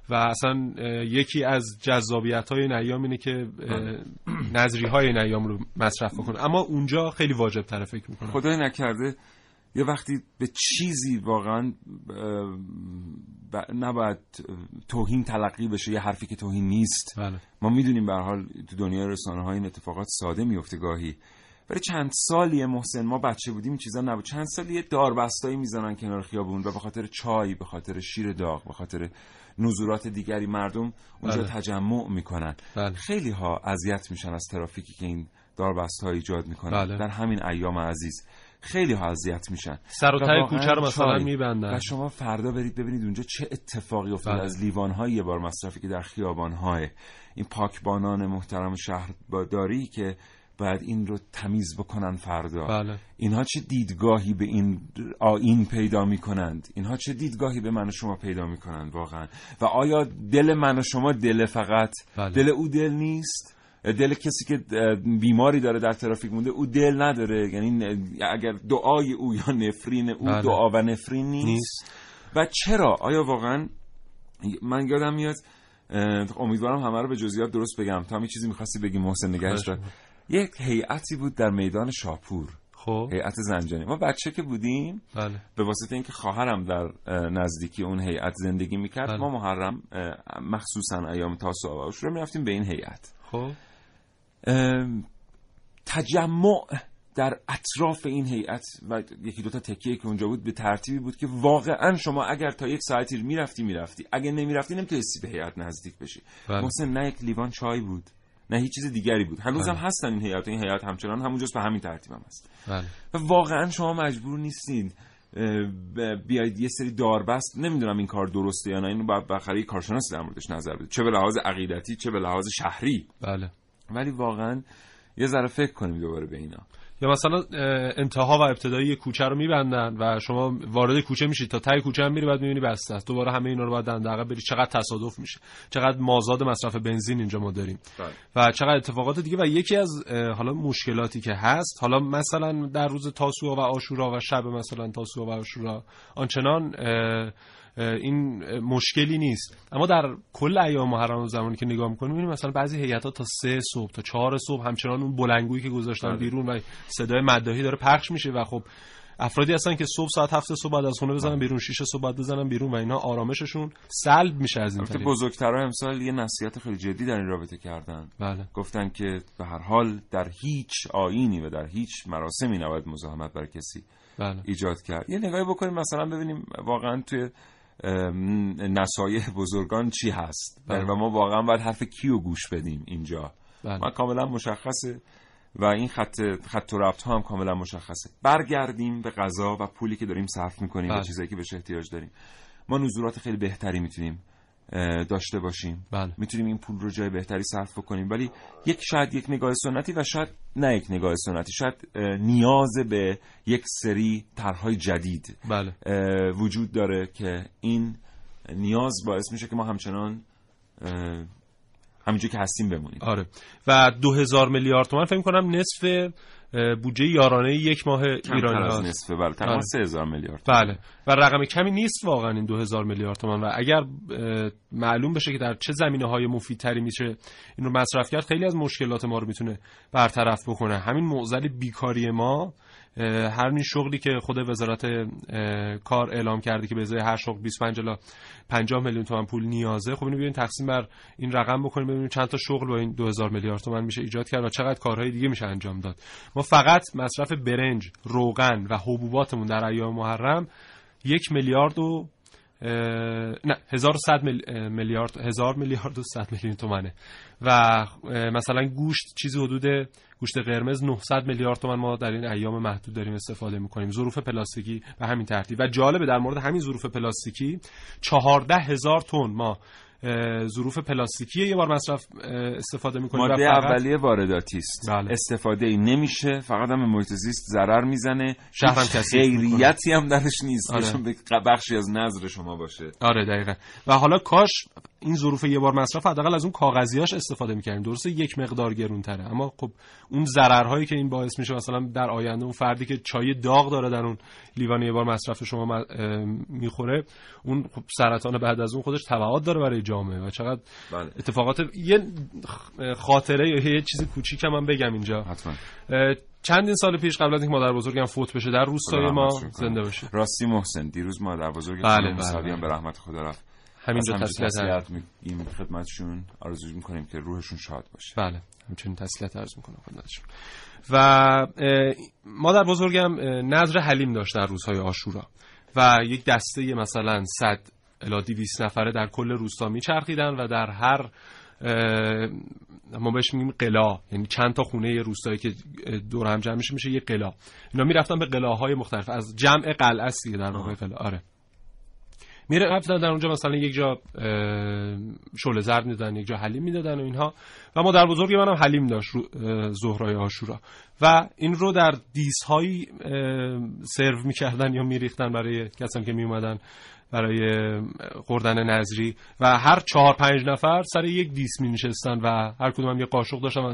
و اصلا یکی از جذابیت های این ایام اینه که نظری های این ایام رو مصرف بکنه. اما اونجا خیلی واجب تره فکر می‌کنم. خدای نکرده یه وقتی به چیزی واقعا نباید توهین تلقی بشه یه حرفی که توهین نیست. بله. ما می‌دونیم به حال تو دنیای رسانه های این اتفاقات ساده میفته گاهی. برای چند سالی محسن ما بچه بودیم این چیزا نبود چند سالی یه داربستایی می‌زنن کنار خیابون و به خاطر چای به خاطر شیر داغ به خاطر نزورات دیگری مردم اونجا بله. تجمع می‌کنن بله. خیلی ها اذیت میشن از ترافیکی که این داربست ها ایجاد می‌کنن بله. در همین ایام عزیز خیلی ها اذیت میشن سر و ته کوچه رو مثلا میبندن و شما فردا برید ببینید اونجا چه اتفاقی افتاد بله. از لیوان های یه بار مصرفی که در خیابان های این پاکبانان محترم شهر داری که باید این رو تمیز بکنن فردا. بله. اینها چه دیدگاهی به این آین پیدا می کنند اینها چه دیدگاهی به من و شما پیدا می کنند واقعا؟ و آیا دل من و شما دل فقط؟ بله. دل او دل نیست؟ دل کسی که بیماری داره در ترافیک مونده او دل نداره. یعنی اگر دعای او یا نفرین او بله. دعا و نفرین نیست. نیست. و چرا؟ آیا واقعا من یادم میاد امیدوارم همه رو به جزئیات درست بگم. تا می چیزی می‌خواستی بگی محسن نگهش دار. یک هیئتی بود در میدان شاپور. خب. هیئت زنجانی. ما بچه که بودیم بله. به واسطه اینکه خواهرم در نزدیکی اون هیئت زندگی می‌کرد بله. ما محرم مخصوصا ایام تاسوعا و عاشورا می‌رفتیم به این هیئت. خب. تجمع در اطراف این هیئت و یکی دوتا تکیه که اونجا بود به ترتیبی بود که واقعا شما اگر تا یک ساعتی می‌رفتی می‌رفتی. اگه نمی‌رفتی نمی‌تونستی به هیئت نزدیک بشی. بله. محسن نه یک لیوان چای بود. نه هیچ چیز دیگری بود. هنوز هم بله. هستن این هیئت این هیئت همچنان همونجاست به همین ترتیب هم هست. بله. و واقعا شما مجبور نیستین بیاید یه سری داربست نمی‌دونم این کار درسته یا نه اینو باید بخری کارشناس در موردش نظر بده. چه به لحاظ عقیدتی چه به لحاظ شهری. بله. ولی واقعا یه ذره فکر کنیم دوباره به اینا. یا مثلا انتها و ابتدایی کوچه رو میبندن و شما وارد کوچه میشید تا ته کوچه هم میری بعد می‌بینی بسته است. دوباره همه اینا رو بعد دندقه بری. چقدر تصادف میشه. چقدر مازاد مصرف بنزین اینجا ما داریم. بله. و چقدر اتفاقات دیگه. و یکی از حالا مشکلاتی که هست حالا مثلا در روز تاسوعا و آشورا و شب مثلا تاسوعا و آشورا آنچنان این مشکلی نیست. اما در کل ایام محرم زمانی که نگاه می‌کنیم می‌بینیم مثلا بعضی هیئت‌ها تا سه صبح تا چهار صبح همچنان اون بلنگویی که گذاشتن بله. بیرون و صدای مداحی داره پخش میشه و خب افرادی هستن که صبح ساعت هفت صبح بعد از خونه بزنن بیرون شیش صبح بعد بزنن بیرون و اینا آرامششون سلب میشه از این طریق. بزرگترها امسال یه نصیحت خیلی جدی در این رابطه کردن. بله. گفتن که به هر حال در هیچ آینی و در هیچ مراسمی نباید مزاحمت بر کسی بله. ایجاد کرد. یه نگاهی بکنیم مثلا ببینیم واقعا توی نصایح بزرگان چی هست بله. و ما واقعا باید حرف کیو گوش بدیم اینجا بله. ما کاملا مشخصه و این خط خط و ربط ها هم کاملا مشخصه برگردیم به غذا و پولی که داریم صرف می‌کنیم و بله. چیزایی که بهش احتیاج داریم ما نزولات خیلی بهتری می‌تونیم داشته باشیم. بله. می‌تونیم این پول رو جای بهتری صرف بکنیم. ولی یک شاید یک نگاه سنتی و شاید نه یک نگاه سنتی. شاید نیاز به یک سری طرحهای جدید بله. وجود داره که این نیاز باعث میشه که ما همچنان همینجور که هستیم بمونیم. آره. و دو هزار میلیارد تومن فکر کنم نصف بودجه یارانه یک ماه ایرانی از. نصفه بله تقریبا آره. سه هزار میلیارد بله و رقم کمی نیست واقعا این 2000 میلیارد تومان و اگر معلوم بشه که در چه زمینه های مفیدتری میشه این رو مصرف کرد خیلی از مشکلات ما رو می‌تونه برطرف بکنه همین معضل بیکاری ما هر شغلی که خود وزارت کار اعلام کرده که به ازای هر شغل 25 الی 50 میلیون تومان پول نیازه خب اینو بیاین تقسیم بر این رقم بکنیم ببینیم چند تا شغل با این 2000 میلیارد تومان میشه ایجاد کرد و چقدر کارهای دیگه میشه انجام داد. ما فقط مصرف برنج روغن و حبوباتمون در ایام محرم یک میلیارد و نه 1100 میلیارد هزار میلیارد و 100 میلیون تومنه. و مثلا گوشت چیزی حدود گوشت قرمز 900 میلیارد تومن ما در این ایام محدود داریم استفاده می‌کنیم. ظروف پلاستیکی به همین ترتیب. و جالبه در مورد همین ظروف پلاستیکی 14 هزار تن ما ظروف پلاستیکی یه بار مصرف استفاده می‌کنیم. ماده اولیه وارداتی است. بله. استفاده ای نمیشه فقط هم محیط زیست ضرر می‌زنه. شهرم خیریتی هم درش نیست. آره. بخشی از نظر شما باشه. آره دقیقا. و حالا کاش این ظروف یه بار مصرف حداقل از اون کاغذیاش استفاده می‌کردیم. درسته یک مقدار گرونتره اما خب اون ضررهایی که این باعث میشه مثلا در آینده اون فردی که چای داغ داره در اون لیوان یه بار مصرف شما می‌خوره اون خب سرطان بعد از اون خودش تبعات داره برای جامعه و چقدر بله. اتفاقات یه خاطره یا یه چیز کوچیک من بگم اینجا. حتما. چندین سال پیش قبل از اینکه مادر بزرگم فوت بشه در روستای ما زنده باشه راستی محسن دیروز مادر بزرگ بله بله, بله. به رحمت خدا رفت. همینجا تسلیت میگیم خدمتشون آرزو می‌کنیم که روحشون شاد باشه. بله همچنین تسلیت عرض می‌کنم خدمتشون. و مادر بزرگم نظر حلیم داشت در روزهای آشورا. و یک دسته مثلا 100 الی 200 نفره در کل روستا میچرخیدن و در هر ما بهش میگیم قلا. یعنی چند تا خونه روستایی که دور هم جمع میشه میشه یه قلا. اینا می‌رفتن به قلاهای مختلف. از جمع قلعه است در واقع قلا. آره. میره رفتن در اونجا مثلا یک جا شله زرد می‌دادن یک جا حلیم می‌دادن و اینها. و ما در بزرگ منم حلیم داشت زهرای آشورا. و این رو در دیس هایی سرو می‌کردن یا میریختن برای کسانی که میومدن برای خوردن نظری و هر چهار پنج نفر سر یک دیس می نشستن و هر کدوم هم یه قاشق داشتن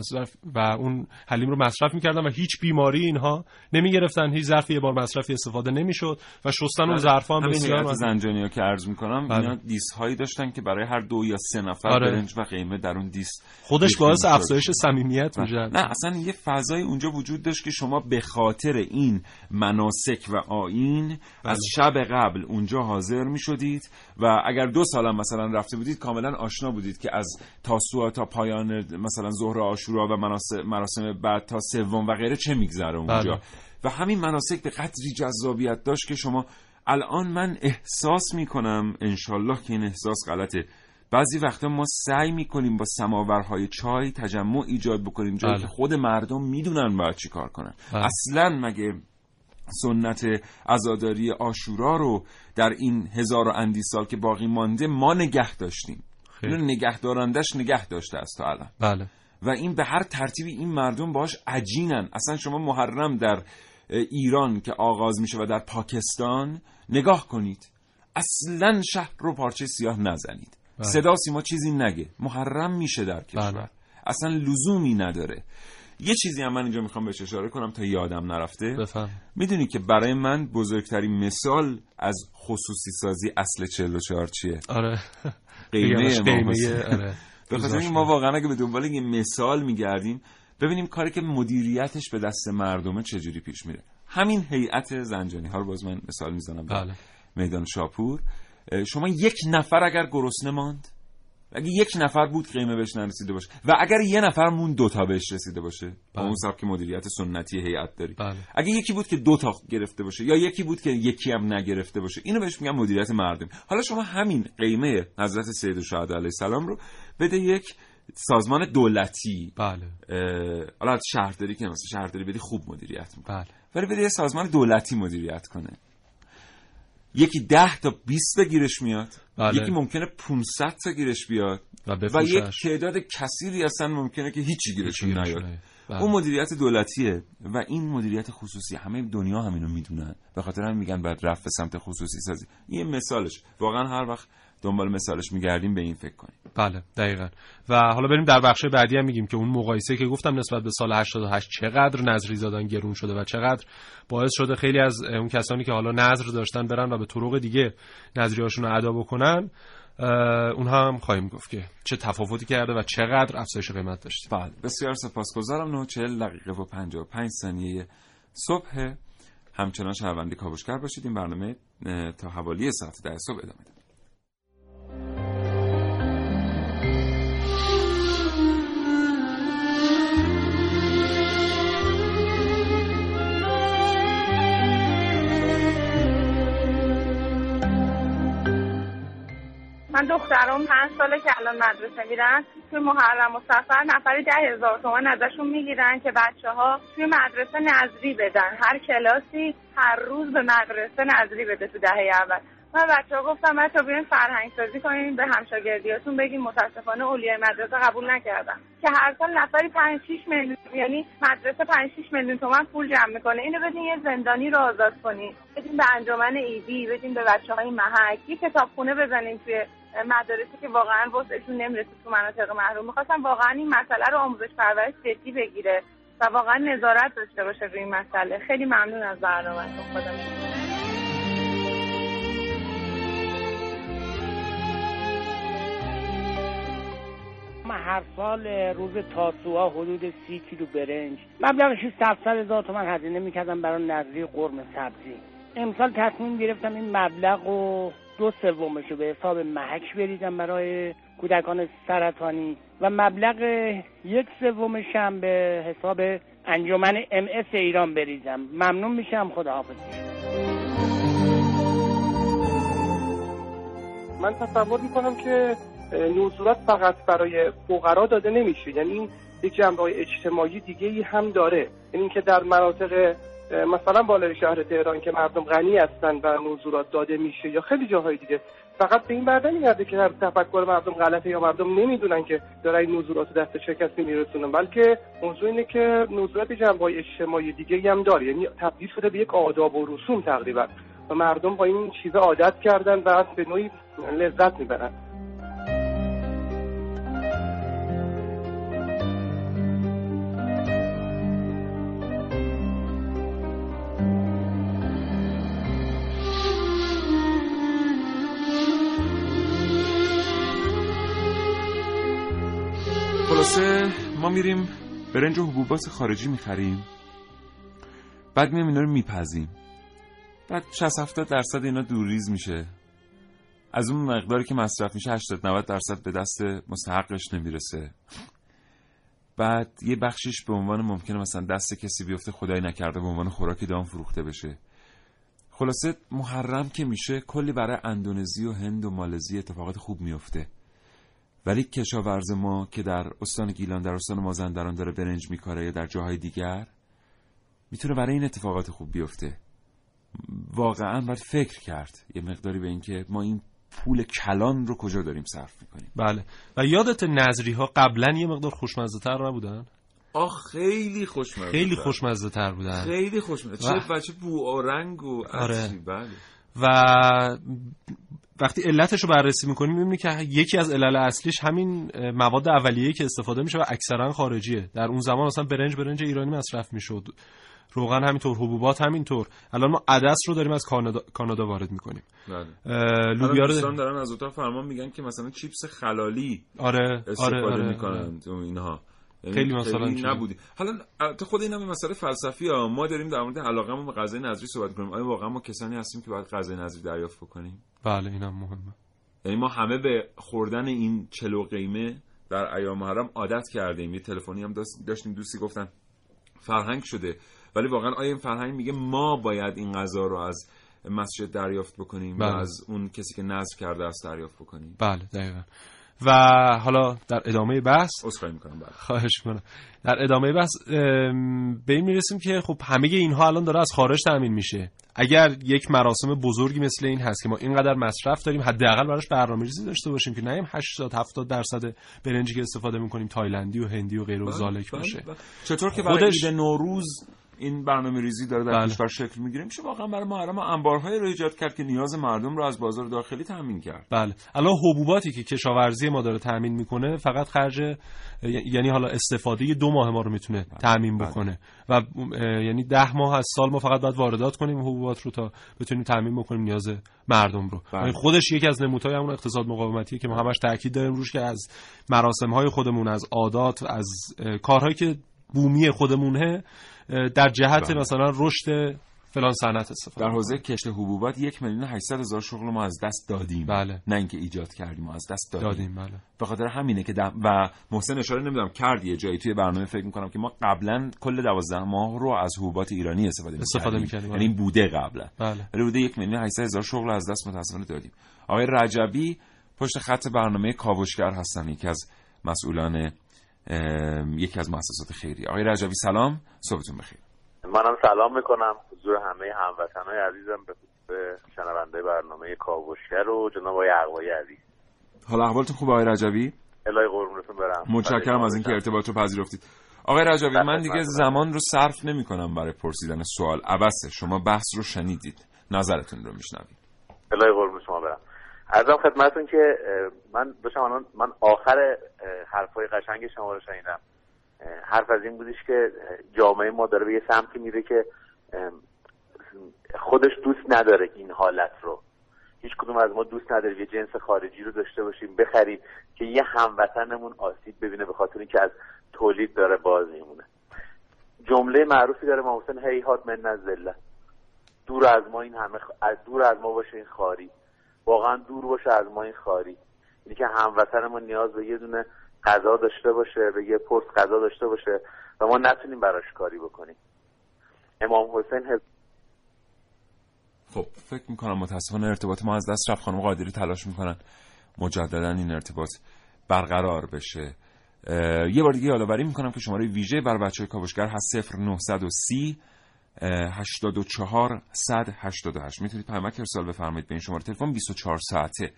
و اون حلیم رو مصرف می‌کردن و هیچ بیماری اینها نمی گرفتن هیچ ظرفی یه بار مصرفی استفاده نمی‌شد و شستن اون ظرف هم بسیار زنجانی ها که عرض می‌کنم بله. اینا دیس هایی داشتن که برای هر دو یا سه نفر آره. برنج و قیمه در اون دیس خودش باعث افزایش صمیمیت میشه نه اصلا یه فضای اونجا وجود داشت که شما به خاطر این مناسک و آین از بله. شب قبل اونجا حاضر حاضر می شدید و اگر دو سالم مثلا رفته بودید کاملا آشنا بودید که از تاسوعا تا پایان مثلا ظهر آشورا و مراسم بعد تا سوم و غیره چه میگذره اونجا بله. و همین مناسک به قدری جذابیت داشت که شما الان من احساس می‌کنم انشالله که این احساس غلطه بعضی وقتا ما سعی می‌کنیم با سماورهای چای تجمع ایجاد بکنیم جایی بله. که خود مردم می‌دونن باید چی کار کنن. بله. اصلا مگه سنت عزاداری آشورا رو در این هزار و اندی سال که باقی مانده ما نگه داشتیم؟ اینو نگه دارندش نگه داشته است تا الان. بله. و این به هر ترتیبی این مردم باش عجینن. اصلا شما محرم در ایران که آغاز میشه و در پاکستان نگاه کنید. اصلا شهر رو پارچه سیاه نزنید. بله. صدا سیما چیزی نگه. محرم میشه در کشور. بله. اصلا لزومی نداره. یه چیزی هم من اینجا می‌خوام بهش اشاره کنم تا یادم نرفته. می‌دونی که برای من بزرگترین مثال از خصوصی سازی اصل 44 چیه؟ آره. قیمه ما آره. به ما واقعا اگه به دنبال یه مثال میگردیم ببینیم کاری که مدیریتش به دست مردمه چجوری پیش میره. همین هیئت زنجانی ها رو باز من مثال می‌زنم. بله. میدان شاپور. شما یک نفر اگر گرسنه ماند اگه یک نفر بود قیمه بهش نرسیده باشه. و اگر یه نفر مون دوتا بهش رسیده باشه. با بله. اون سبک مدیریت سنتی هیئت داری. بله. اگه یکی بود که دوتا گرفته باشه یا یکی بود که یکی هم نگرفته باشه اینو بهش میگن مدیریت مردم. حالا شما همین قیمه حضرت سید الشهدا علیه السلام رو بده یک سازمان دولتی. بله. حالا شهرداری که مثلا شهرداری بدی خوب مدیریت می‌کنه. بله. ولی بده یه سازمان دولتی مدیریت کنه. یکی ده تا 20 بگیرش میاد. بله. یکی ممکنه 500 تا گیرش بیاد. و, و یک تعداد کثیری اصلا ممکنه که هیچی گیرش نیاد. بله. اون مدیریت دولتیه و این مدیریت خصوصی. همه دنیا همینو می‌دونن. به خاطر هم میگن باید رفت به سمت خصوصی سازی. این مثالش. واقعا هر وقت دنبال مثالش میگردیم به این فکر کنیم. بله دقیقا. و حالا بریم در بخش بعدی هم میگیم که اون مقایسه که گفتم نسبت به سال 88 چقدر نظری زدن گرون شده و چقدر باعث شده خیلی از اون کسانی که حالا نظر داشتن برن و به طرق دیگه نظریاشون رو ادا بکنن اونها هم خواهیم گفت که چه تفاوتی کرده و چقدر افزایش قیمت داشته. بله بسیار سپاسگزارم. 940 دقیقه و 55 ثانیه صبح. همچنان شنونده کاوشگر باشید. این برنامه تا حوالی ساعت ده صبح ادامه داره. من دخترم پنج ساله که الان مدرسه میرن. توی محرم و سفر نفری ده هزار تومن ازشون می‌گیرن که بچه ها توی مدرسه نظری بدن. هر کلاسی هر روز به مدرسه نظری بده تو دهه اول. من بچه ها گفتم بچه ها بیاین فرهنگ سازی کنیم به همشاگردیاتون بگیم متاسفانه اولیای مدرسه قبول نکردن که هر سال نفری 5 6 میلیون یعنی مدرسه 5 6 میلیون تومن پول جمع می‌کنه. اینو بدین یه زندانی رو آزاد کنیم بدین به انجمن ایدی بدین به بچه های محک. یه کتابخونه بزنیم توی مدارسی که واقعا وسعشون نمی‌رسه تو مناطق محروم. می‌خواستم واقعا این مسئله رو آموزش پرورش جدی بگیره و واقعا نظارت داشته باشه روی این مسئله. خیلی ممنون از برنامهتون. خدا هر سال روز تاسوعا حدود سی کیلو برنج. مبلغ 600 هزار تومن هزینه می‌کردم برای نظری قرم سبزی. امسال تصمیم گرفتم این مبلغ رو دو سومش رو به حساب محک بریزم برای کودکان سرطانی و مبلغ یک سومش هم به حساب انجمن ام اس ایران بریزم. ممنون میشم. خدا حافظ من تصور می‌کنم که نوزورات فقط برای فقرا داده نمیشه. یعنی این یک جنبه اجتماعی دیگه ای هم داره. یعنی اینکه در مناطق مثلا بالای شهر تهران که مردم غنی هستن و نوزورات داده میشه یا خیلی جاهای دیگه فقط به این بر نمیگرده که تفکر مردم غلطه یا مردم نمی‌دونن که داره این نوزورات دست چه کسی میرسونن بلکه موضوع اینه که نوزورات جنبه اجتماعی دیگه هم داره. یعنی تبدیل شده به یک آداب و رسوم تقریبا. و مردم با این چیزا عادت کردن و به نوعی لذت می‌برن. خلاصه ما میریم برنج و حبوبات خارجی می‌خریم. بعد میام اینا رو میپزیم. بعد 60 70 درصد اینا دوریز میشه. از اون مقداری که مصرف میشه 80 90 درصد به دست مستحقش نمی‌رسه. بعد یه بخشش به عنوان ممکنه مثلا دست کسی بیفته خدای نکرده به عنوان خوراک دام فروخته بشه. خلاصه محرم که میشه کلی برای اندونزی و هند و مالزی اتفاقات خوب میفته. ولی کشاورز ما که در استان گیلان در استان مازندران داره برنج میکاره یا در جاهای دیگر می‌تونه برای این اتفاقات خوب بیفته. واقعا باید فکر کرد. یه مقداری به اینکه ما این پول کلان رو کجا داریم صرف می‌کنیم. بله. و یادت نظری ها قبلا یه مقدار خوشمزه تر نبودن؟ آه خیلی خوشمزه خیلی خوشمزه تر بودن. خیلی خوشمزه. چه بچه بو آرنگ و آره. بله. و وقتی علتش رو بررسی می‌کنیم می‌بینی که یکی از علل اصلیش همین مواد اولیه‌ای که استفاده میشه و اکثرا خارجیه. در اون زمان اصلا برنج برنج ایرانی مصرف می‌شد. روغن همینطور حبوبات همینطور. الان ما عدس رو داریم از کانادا, کانادا وارد می‌کنیم. بله. لوبیا رو دارن از اتاق فرمان میگن که مثلا چیپس خلالی آره استفاده آره آره می‌کنن آره. اینها. خیلی مثلا نبودی. حالا تو خود این هم مسئله فلسفی ها ما داریم در مورد علاقه به غذای نظری صحبت کنیم آیا واقعا ما کسانی هستیم که باید غذای نظری دریافت بکنیم؟ بله اینم مهمه. یعنی ما همه به خوردن این چلو قیمه در ایام محرم عادت کردیم. یه تلفنی هم داشتیم دوستی گفتن فرهنگ شده. ولی واقعا آیا این فرهنگ میگه ما باید این غذا رو از مسجد دریافت بکنیم؟ بله. و از اون کسی که نظر کرده است دریافت بکنیم؟ بله دقیقا. و حالا در ادامه بحث عذرخواهی می‌کنم بله. خواهش می‌کنم. در ادامه بحث به این می‌رسیم که خب همه اینها الان داره از خارج تامین میشه. اگر یک مراسم بزرگی مثل این هست که ما اینقدر مصرف داریم حداقل براش برنامه‌ریزی داشته باشیم که نیم 80 70 درصد برنجی که استفاده می‌کنیم تایلندی و هندی و غیره و زالک باشه. چطور که برای خودش... نوروز این برنامه ریزی داره در کشور شکل می‌گیره. میشه واقعا برای محرم انبارهای رو ایجاد کرد که نیاز مردم رو از بازار داخلی تامین کرد. بله. الان حبوباتی که کشاورزی ما داره تامین می‌کنه فقط خرج یعنی حالا استفاده دو ماه ما رو می‌تونه تامین بکنه. و یعنی ده ماه از سال ما فقط باید واردات کنیم حبوبات رو تا بتونیم تامین بکنیم نیاز مردم رو. بله. یعنی خودش یکی از نمودهای همون اقتصاد مقاومتیه که ما همش تاکید داریم روش که از مراسم های خودمون از عادات از کارهایی که بومی خودمونه در جهت بله. مثلا رشد فلان صنعت استفاده در حوزه کشت حبوبات یک میلیون 800 هزار شغل ما از دست دادیم. بله. نه اینکه ایجاد کردیم ما از دست دادیم, دادیم بله. به خاطر همینه که دم و محسن اشاره نمی‌دونم کرد یه جایی توی برنامه فکر می‌کنم که ما قبلا کل 12 ماه رو از حبوبات ایرانی استفاده استفاده می‌کردیم یعنی این بوده قبلا. بله. ولی بوده یک میلیون 800 هزار شغل از دست متاسفانه دادیم. آقای رجبی پشت خط برنامه کاوشگر هستن یکی از مسئولان یکی از مؤسسات خیریه. آقای رجبی سلام. صبحتون بخیر. منم سلام می‌کنم. حضور همه هموطنهای عزیزم به شنونده برنامه کاوشگر و جناب آقای اقوای عزیز. حال احوالتون خوبه آقای رجبی الهی قربونتون برم. متشکرم از اینکه ارتباط رو پذیرفتید. آقای رجبی من بله، دیگه بله. زمان رو صرف نمی کنم برای پرسیدن سوال. عبسه شما بحث رو شنیدید. نظرتون رو میشنوید. الهی قربون شما برم. ارزم خدمتتون که من الان من آخر حرفای قشنگ شما رو شنیدم حرف از این بودش که جامعه ما داره به یه سمتی میره که خودش دوست نداره این حالت رو. هیچ کدوم از ما دوست نداره یه جنس خارجی رو داشته باشیم بخریم که یه هموطنمون آسیب ببینه به خاطر اینکه از تولید داره باز میمونه. جمله معروفی داره ما حسین هیهات من نزله. دور از ما این همه خ- از دور از ما باشه این خاری. واقعا دور باشه از ما این خاری. اینی که هموطنمون نیاز به یه دونه غذا داشته باشه به یه پرس غذا داشته باشه و ما نتونیم براش کاری بکنیم. امام حسین هز... خب فکر می‌کنم متاسفانه ارتباط ما از دست رفت. خانم قادری تلاش می‌کنن مجددا این ارتباط برقرار بشه. یه بار دیگه یادآوری می‌کنم که شماره ویژه بر بچه کاوشگر هست 0930 84 188 می‌تونید پیامک ارسال بفرمایید به این شماره. تلفن 24 ساعته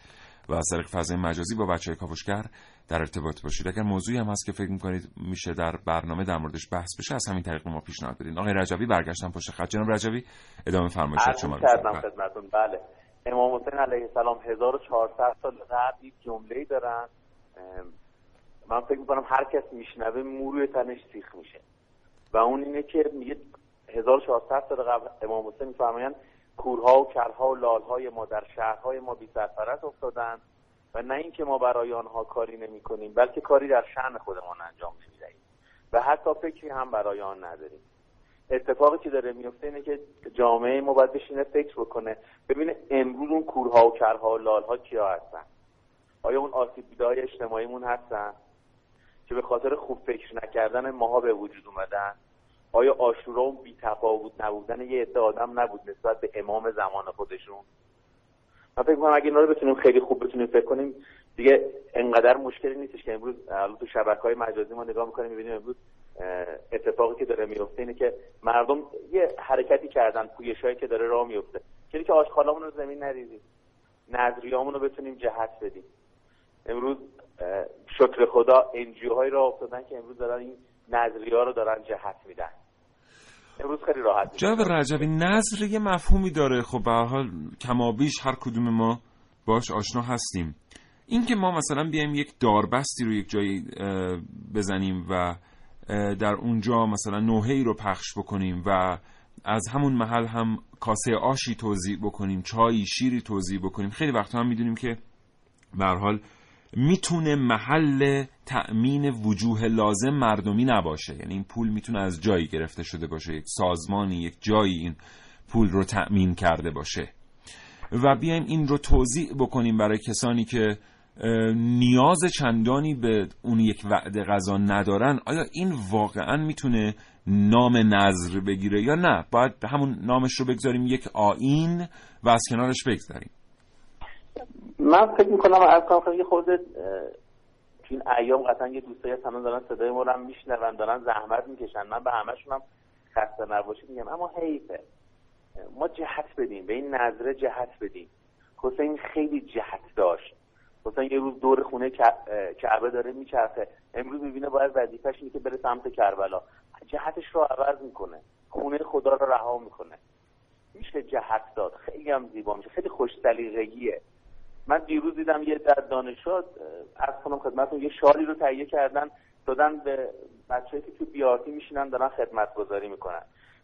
و از طریق فضای مجازی با بچه کاوشگر در ارتباط باشید. اگر موضوعی هم هست که فکر می‌کنید میشه در برنامه در موردش بحث بشه از همین طریق ما پیشنهاد بدین. آقای رجبی برگشتن پشت خط. جناب رجبی ادامه عرض شما کردم می‌فرمایید. خدمتتون. بله. امام حسین علیه السلام 1400 سال قبل یک جمله‌ای دارن. من فکر می‌کنم هر کس میشنوه موروی تنش سیخ میشه. و اون اینه که میگه 1400 سال قبل امام حسین میفرمایند کورها و کرها و لالهای ما در شهرهای ما بی سرپرست افتادند و نه اینکه ما برای آنها کاری نمی کنیم بلکه کاری در شأن خودمان انجام نمی دهیم و حتی فکری هم برای آن نداریم. اتفاقی که داره میفته اینه که جامعه ما باید بشینه فکر بکنه ببینه امروز اون کورها و کرها و لالها کیا هستن. آیا اون آسیب اجتماعیمون هستن؟ که به خاطر خوب فکر نکردن ماها به وجود اومدن. آیا آشورا اون بی‌تفاوت نبودن یه عده آدم نبود نسبت به امام زمان خودشون؟ من فکر می‌کنم اگه اینا رو بتونیم خیلی خوب بتونیم فکر کنیم دیگه انقدر مشکلی نیستش که امروز تو شبکه‌های مجازی ما نگاه می‌کنیم می‌بینیم امروز اتفاقی که داره میفته اینه که مردم یه حرکتی کردن پویشایی که داره راه میفته که که آشغالامون رو زمین نریزیم. نظریامون رو بتونیم جهت بدیم. امروز شکر خدا انجیو هایی را افتادن که امروز دارن این نظریه رو دارن جهت میدن. امروز خیلی راحت. جناب رجبی نظر یه مفهومی داره. خب به هر حال کمابیش هر کدوم ما باش آشنا هستیم. این که ما مثلا بیایم یک داربستی رو یک جایی بزنیم و در اونجا مثلا نوحه‌ای رو پخش بکنیم و از همون محل هم کاسه آشی توضیح بکنیم چایی شیری توضیح بکنیم. خیلی وقتا هم می‌دونیم که به حال می‌تونه محل تأمین وجوه لازم مردمی نباشه. یعنی این پول می‌تونه از جایی گرفته شده باشه یک سازمانی یک جایی این پول رو تأمین کرده باشه. و بیایم این رو توضیح بکنیم برای کسانی که نیاز چندانی به اون یک وعده غذا ندارن. آیا این واقعا می‌تونه نام نظر بگیره یا نه؟ باید همون نامش رو بگذاریم یک آین و از کنارش بگذاریم. من فکر می‌کنم از خیلی خورده تو این ایام قطعا یه دوستایی هستن دارن صدای ما رو میشنون دارن زحمت می‌کشن. من به همشون هم خسته نباشید میگم. اما حیفه. ما جهت بدیم به این نظره جهت بدیم. حسین خیلی جهت داشت. حسین یه روز دور خونه کعبه داره میچرخه. امروز می‌بینه باید وظیفش اینه که بره سمت کربلا. جهتش رو عوض می‌کنه. خونه خدا رو رها می‌کنه. میشه جهت داد. خیلی هم زیبا میشه. خیلی خوش سلیقگیه من دیروز دیدم یه در دانشگاه از کنم خدمتتون یه شالی رو تهیه کردن دادن به بچه‌ای که تو بیارتی میشینن دارن خدمت گذاری می‌کنن.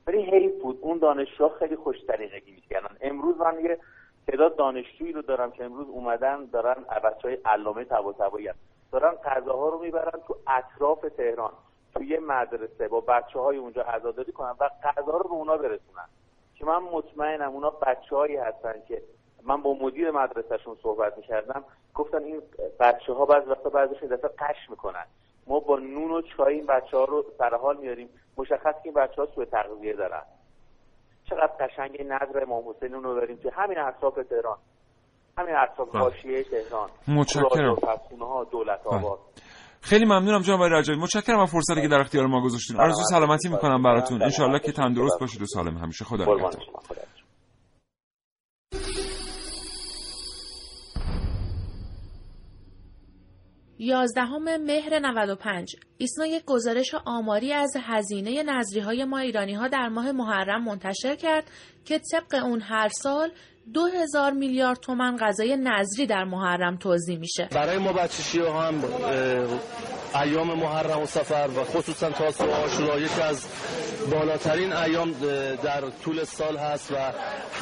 ولی حیف بود اون دانشجو خیلی خوش طریقگی می‌کردن. امروز من یه تعداد دانشجویی رو دارم که امروز اومدن دارن بچه های علامه طباطبایی دارن غذاها رو می‌برن تو اطراف تهران تو یه مدرسه با بچه های اونجا عزاداری کنن و غذا رو به اونا برسونن. که من مطمئنم اونا بچه هایی هستن که من با مدیر مدرسهشون صحبت می‌کردم گفتن این بچه ها بعض وقتا بعضیشون دفعه قش می‌کنن. ما با نون و چای این بچه ها رو سر حال میاریم مشخص که این بچه ها سوء تغذیه دارن. چقدر قشنگ نظر امام حسین رو داریم که همین اطراف تهران. همین اطراف بله. حاشیه تهران. متشکرم. ها دولت آباد. خیلی ممنونم جناب آقای رجایی. متشکرم از فرصتی که در اختیار ما گذاشتین. آرزو سلامتی می‌کنم براتون. انشالله که تندرست باشید و سالم. همیشه خدا نگهدار. یازدهم مهر 95 ایسنا یک گزارش آماری از هزینه نظری های ما ایرانی ها در ماه محرم منتشر کرد که طبق اون هر سال دو هزار میلیارد تومن غذای نظری در محرم توزیع میشه. برای ما بچشی ها هم ایام محرم و سفر و خصوصا تاسو و عاشورا یکی از بالاترین ایام در طول سال هست و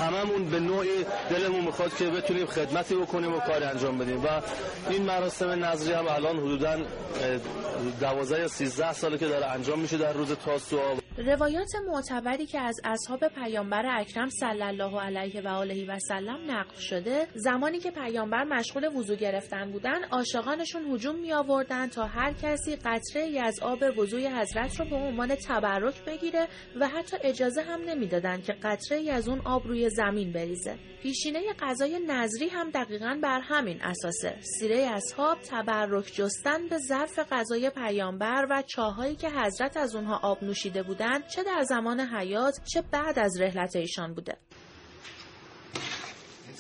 هممون به نوعی دلمون می‌خواد که بتونیم خدمتی بکنیم و کاری انجام بدیم. و این مراسم نظری هم الان حدودا دوازده یا سیزده ساله که داره انجام میشه در روز تاسوعا روایات معتبری که از اصحاب پیامبر اکرم صلی الله علیه و آله و سلم نقل شده زمانی که پیامبر مشغول وضو گرفتن بودن عاشقانشون هجوم می آوردن تا هر کسی قطره ای از آب وضوی حضرت رو به عنوان تبرک بگیره و حتی اجازه هم نمی‌دادند که قطره ای از اون آب روی زمین بریزه. پیشینه غذای نظری هم دقیقا بر همین اساسه. سیره اصحاب تبرک جستن به ظرف غذای پیامبر و چاهایی که حضرت از اونها آب نوشیده بودند چه در زمان حیات چه بعد از رحلت ایشان بوده.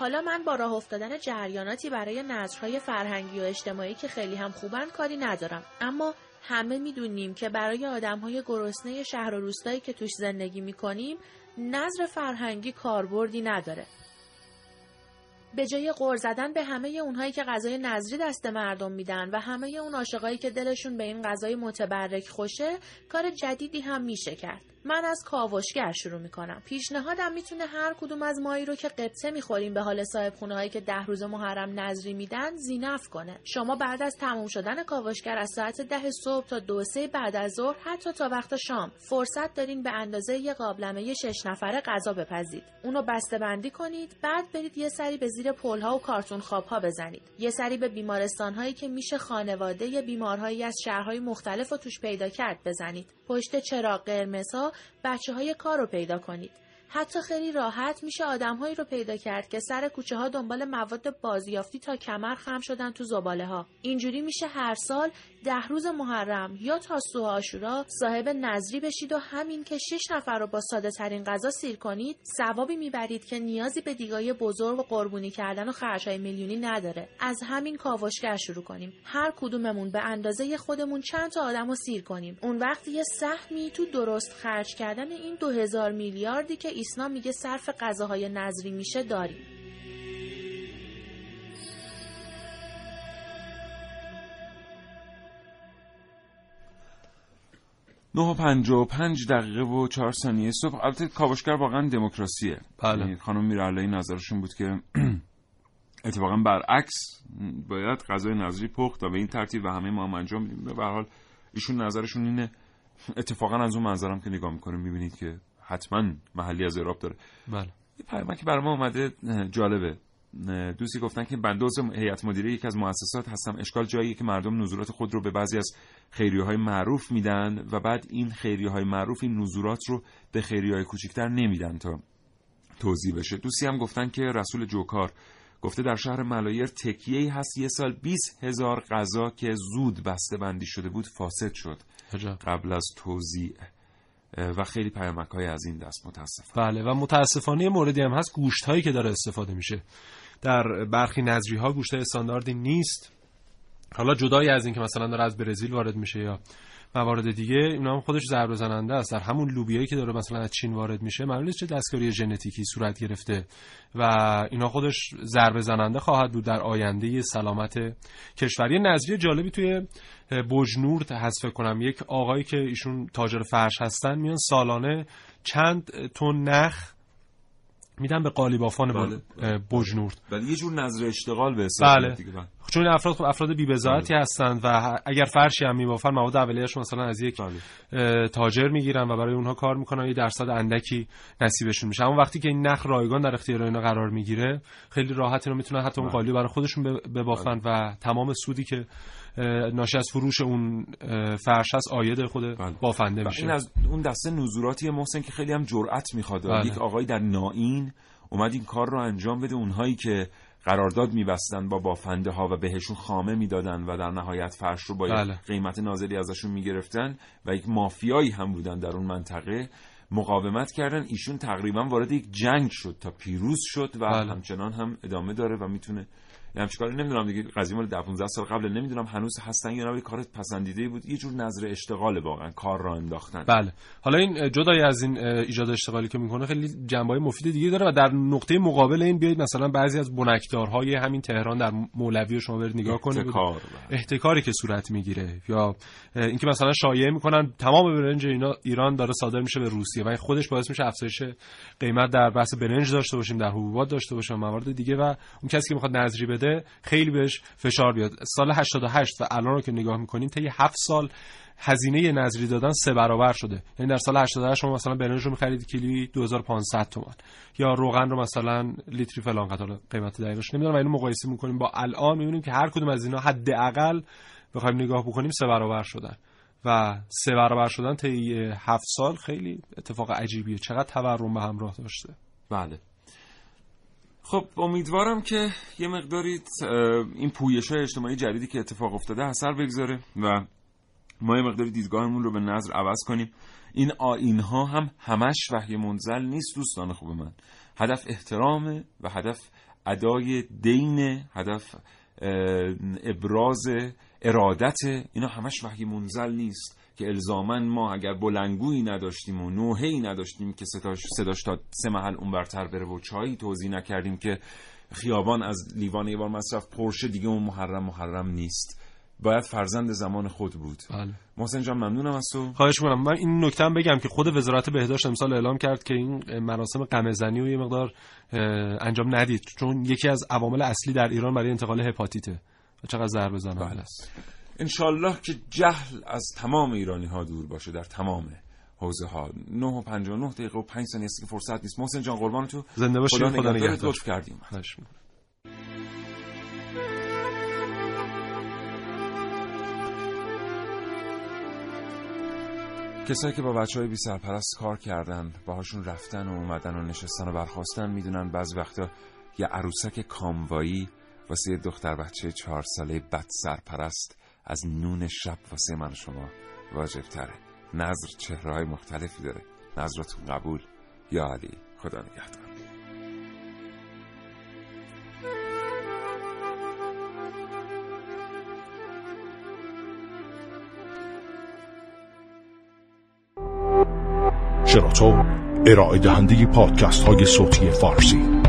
حالا من با راه افتادن جریاناتی برای نظرهای فرهنگی و اجتماعی که خیلی هم خوبن کاری ندارم. اما همه می‌دونیم که برای آدمهای گرسنه شهر و روستایی که توش زندگی می‌کنیم نظر فرهنگی کاربردی نداره. به جای غور زدن به همه اونهایی که غذای نظری دست مردم میدن و همه اون عاشقایی که دلشون به این غذای متبرک خوشه کار جدیدی هم میشه کرد. من از کاوشگر شروع می‌کنم. پیشنهادم می‌تونه هر کدوم از مایی رو که قبطه می‌خوریم به حال صاحب خونه هایی که ده روز محرم نظری میدن زینف کنه. شما بعد از تموم شدن کاوشگر از ساعت ده صبح تا دو سه بعد از ظهر حتی تا وقت شام فرصت دارین به اندازه یه قابلمه شش نفره غذا بپزید. اونو بسته بندی کنید بعد برید یه سری به زیر پلها و کارتون خوابها بزنید. یه سری به بیمارستان هایی که میشه خانواده بیمارهایی از شهرهای مختلف رو توش پیدا کرد بزنید. پشت چراغ قرمزها بچه های کار رو پیدا کنید. حتی خیلی راحت میشه آدمهایی رو پیدا کرد که سر کوچه ها دنبال مواد بازیافتی تا کمر خم شدن تو زباله ها. اینجوری میشه هر سال ده روز محرم یا تاسوع آشورا صاحب نظری بشید و همین که شش نفر رو با ساده ترین غذا سیر کنید ثوابی می‌برید که نیازی به دیگای بزرگ و قربونی کردن و خرجهای میلیونی نداره. از همین کاوشگر شروع کنیم. هر کدوممون به اندازه خودمون چند تا آدم رو سیر کنیم. اون وقت یه سهمی تو درست خرج کردن این دو هزار میلیاردی که ایسنا میگه صرف غذاهای نظری میشه داریم نه و پنج و پنج دقیقه و چهار ثانیه صبح. البته کاوشگر واقعا دموکراسیه. بله. یعنی خانم میرعلایی نظرشون بود که اتفاقا برعکس باید غذای نظری پخت و به این ترتیب و همه ما هم انجام بدیم. به هر حال ایشون نظرشون اینه. اتفاقا از اون منظرم که نگاه می‌کنیم می‌بینید که حتما محلی از اعراب داره. بله. یه پیامک که برای ما اومده جالبه. دوستی گفتن که دوست هیئت مدیره یکی از مؤسسات هستم. اشکال جایی که مردم نزولات خود رو به بعضی از خیریه های معروف میدن و بعد این خیریه های معروف این نزولات رو به خیریه های کوچکتر نمیدن تا توضیح بشه. دوستی هم گفتن که رسول جوکار گفته در شهر ملایر تکیه هست. یه سال 20 هزار غذا که زود بسته بندی شده بود فاسد شد. قبل از توزیع و خیلی پیامک های از این دست متاسف بله و متاسفانه موردی هم هست گوشت هایی که داره استفاده میشه. در برخی نظری ها گوشت استانداردی نیست. حالا جدای از این که مثلا داره از برزیل وارد میشه یا موارد دیگه اینا هم خودش ضربه زننده است. در همون لوبیایی که داره مثلا از چین وارد میشه معلومه چه دستکاری ژنتیکی صورت گرفته و اینا خودش ضربه زننده خواهد بود در آینده سلامت کشوری نظریه جالبی توی بجنور هست فکر کنم. یک آقایی که ایشون تاجر فرش هستن میان سالانه چند تن نخ میدن به قالیبافان بله. بجنورد ولی یه جور نظر اشتغال به حساب بله. دیگه بله. چون این افراد خب افراد بی‌بضاعتی هستند و اگر فرشی هم میبافن مواد اولیه‌اش مثلا از یک تاجر می‌گیرن و برای اونها کار می‌کنن یه درصد اندکی نصیبشون میشه اما وقتی که این نخ رایگان در اختیار اینا قرار می‌گیره خیلی راحت اینا می‌تونن حتی اون قالی برای خودشون ببافن و تمام سودی که ناشی از فروش اون فرش هست آید خود بافنده میشه این از اون دسته نزوراتی محسن که خیلی هم جرأت می‌خواد بله. یک آقایی در نائین اومد این کار رو انجام بده اونهایی که قرارداد میبستن با بافنده ها و بهشون خامه می‌دادن و در نهایت فرش رو با بله. قیمت نازلی ازشون می‌گرفتن و یک مافیایی هم بودن در اون منطقه مقاومت کردن ایشون تقریبا وارد یک جنگ شد تا پیروز شد و بله. همچنان هم ادامه داره و می‌تونه یعنی چیکار؟ نمی‌دونم دیگه قضیه مال 10 15 سال قبل نمی‌دونم هنوز هستن یا نه کار پسندیده بود. یه جور نظر اشتغال واقعا کار را انداختن. بله. حالا این جدای از این ایجاد اشتغالی که می‌کنه خیلی جنبه مفید دیگه داره و در نقطه مقابل این بیاید مثلا بعضی از بنکدارهای همین تهران در مولوی شما برید نگاه کنید. احتکار بله. احتکاری که صورت می‌گیره یا اینکه مثلا شایعه می‌کنن تمام برنج اینا ایران داره صادر میشه به روسیه و این خودش باعث میشه افزایش قیمت در بحث برنج داشته باشیم در حبوبات داشته باشیم موارد دیگه و اون کسی که می‌خواد نظری بده خیلی بهش فشار بیاد. سال 88 و الان رو که نگاه می‌کنیم طی 7 سال هزینه نظری دادن سه برابر شده. یعنی در سال 88 شما مثلا برنج رو می‌خرید کیلویی 2500 تومان. یا روغن رو مثلا لیتری فلان قطار قیمت دقیقش نمی‌دونم اینو مقایسه می‌کنیم با الان می‌بینیم که هر کدوم از اینا حداقل بخوایم نگاه بکنیم سه برابر شدن. و سه برابر شدن طی 7 سال خیلی اتفاق عجیبیه. چقدر تورم به همراه داشته. بله. خب امیدوارم که یه مقداری این پویش های اجتماعی جدیدی که اتفاق افتاده اثر بگذاره و ما یه مقداری دیدگاهمون رو به نظر عوض کنیم. این آین ها هم همش وحی منزل نیست دوستان خوب من. هدف احترامه و هدف ادای دین هدف ابراز ارادت اینا همش وحی منزل نیست. که الزاما ما اگر بلنگویی نداشتیم و نوحه‌ای نداشتیم که صداش, صداش تا سه محل اون برتر بره و چایی توضیح نکردیم که خیابان از لیوان یه بار مصرف پرشه دیگه اون محرم محرم نیست. باید فرزند زمان خود بود. بله. محسن جان ممنونم از تو. خواهش می‌کنم. من این نکته هم بگم که خود وزارت بهداشت امسال اعلام کرد که این مراسم قمه‌زنی و یه مقدار انجام ندید. چون یکی از عوامل اصلی در ایران برای انتقال هپاتیته. چقدر ضربه زننده بله. است. انشالله که جهل از تمام ایرانی ها دور باشه در تمام حوزه ها. 9 و 59 دقیقه و 5 ثانیه است که فرصت نیست. محسن جان قربان تو. زنده باشی خدا, نگهدار. لطف کردیم. کسایی که با بچه های بی سرپرست کار کردن باهاشون رفتن و اومدن و نشستن و برخواستن می‌دونن بعض وقتا یه عروسک کاموایی واسه دختر بچه چهار ساله بد سرپرست از نون شب واسه من شما واجب تره نظر چهره های مختلفی داره. نظرتون قبول. یا علی خدا نگهدار. شراطو ارائه دهنده پادکست های صوتی فارسی.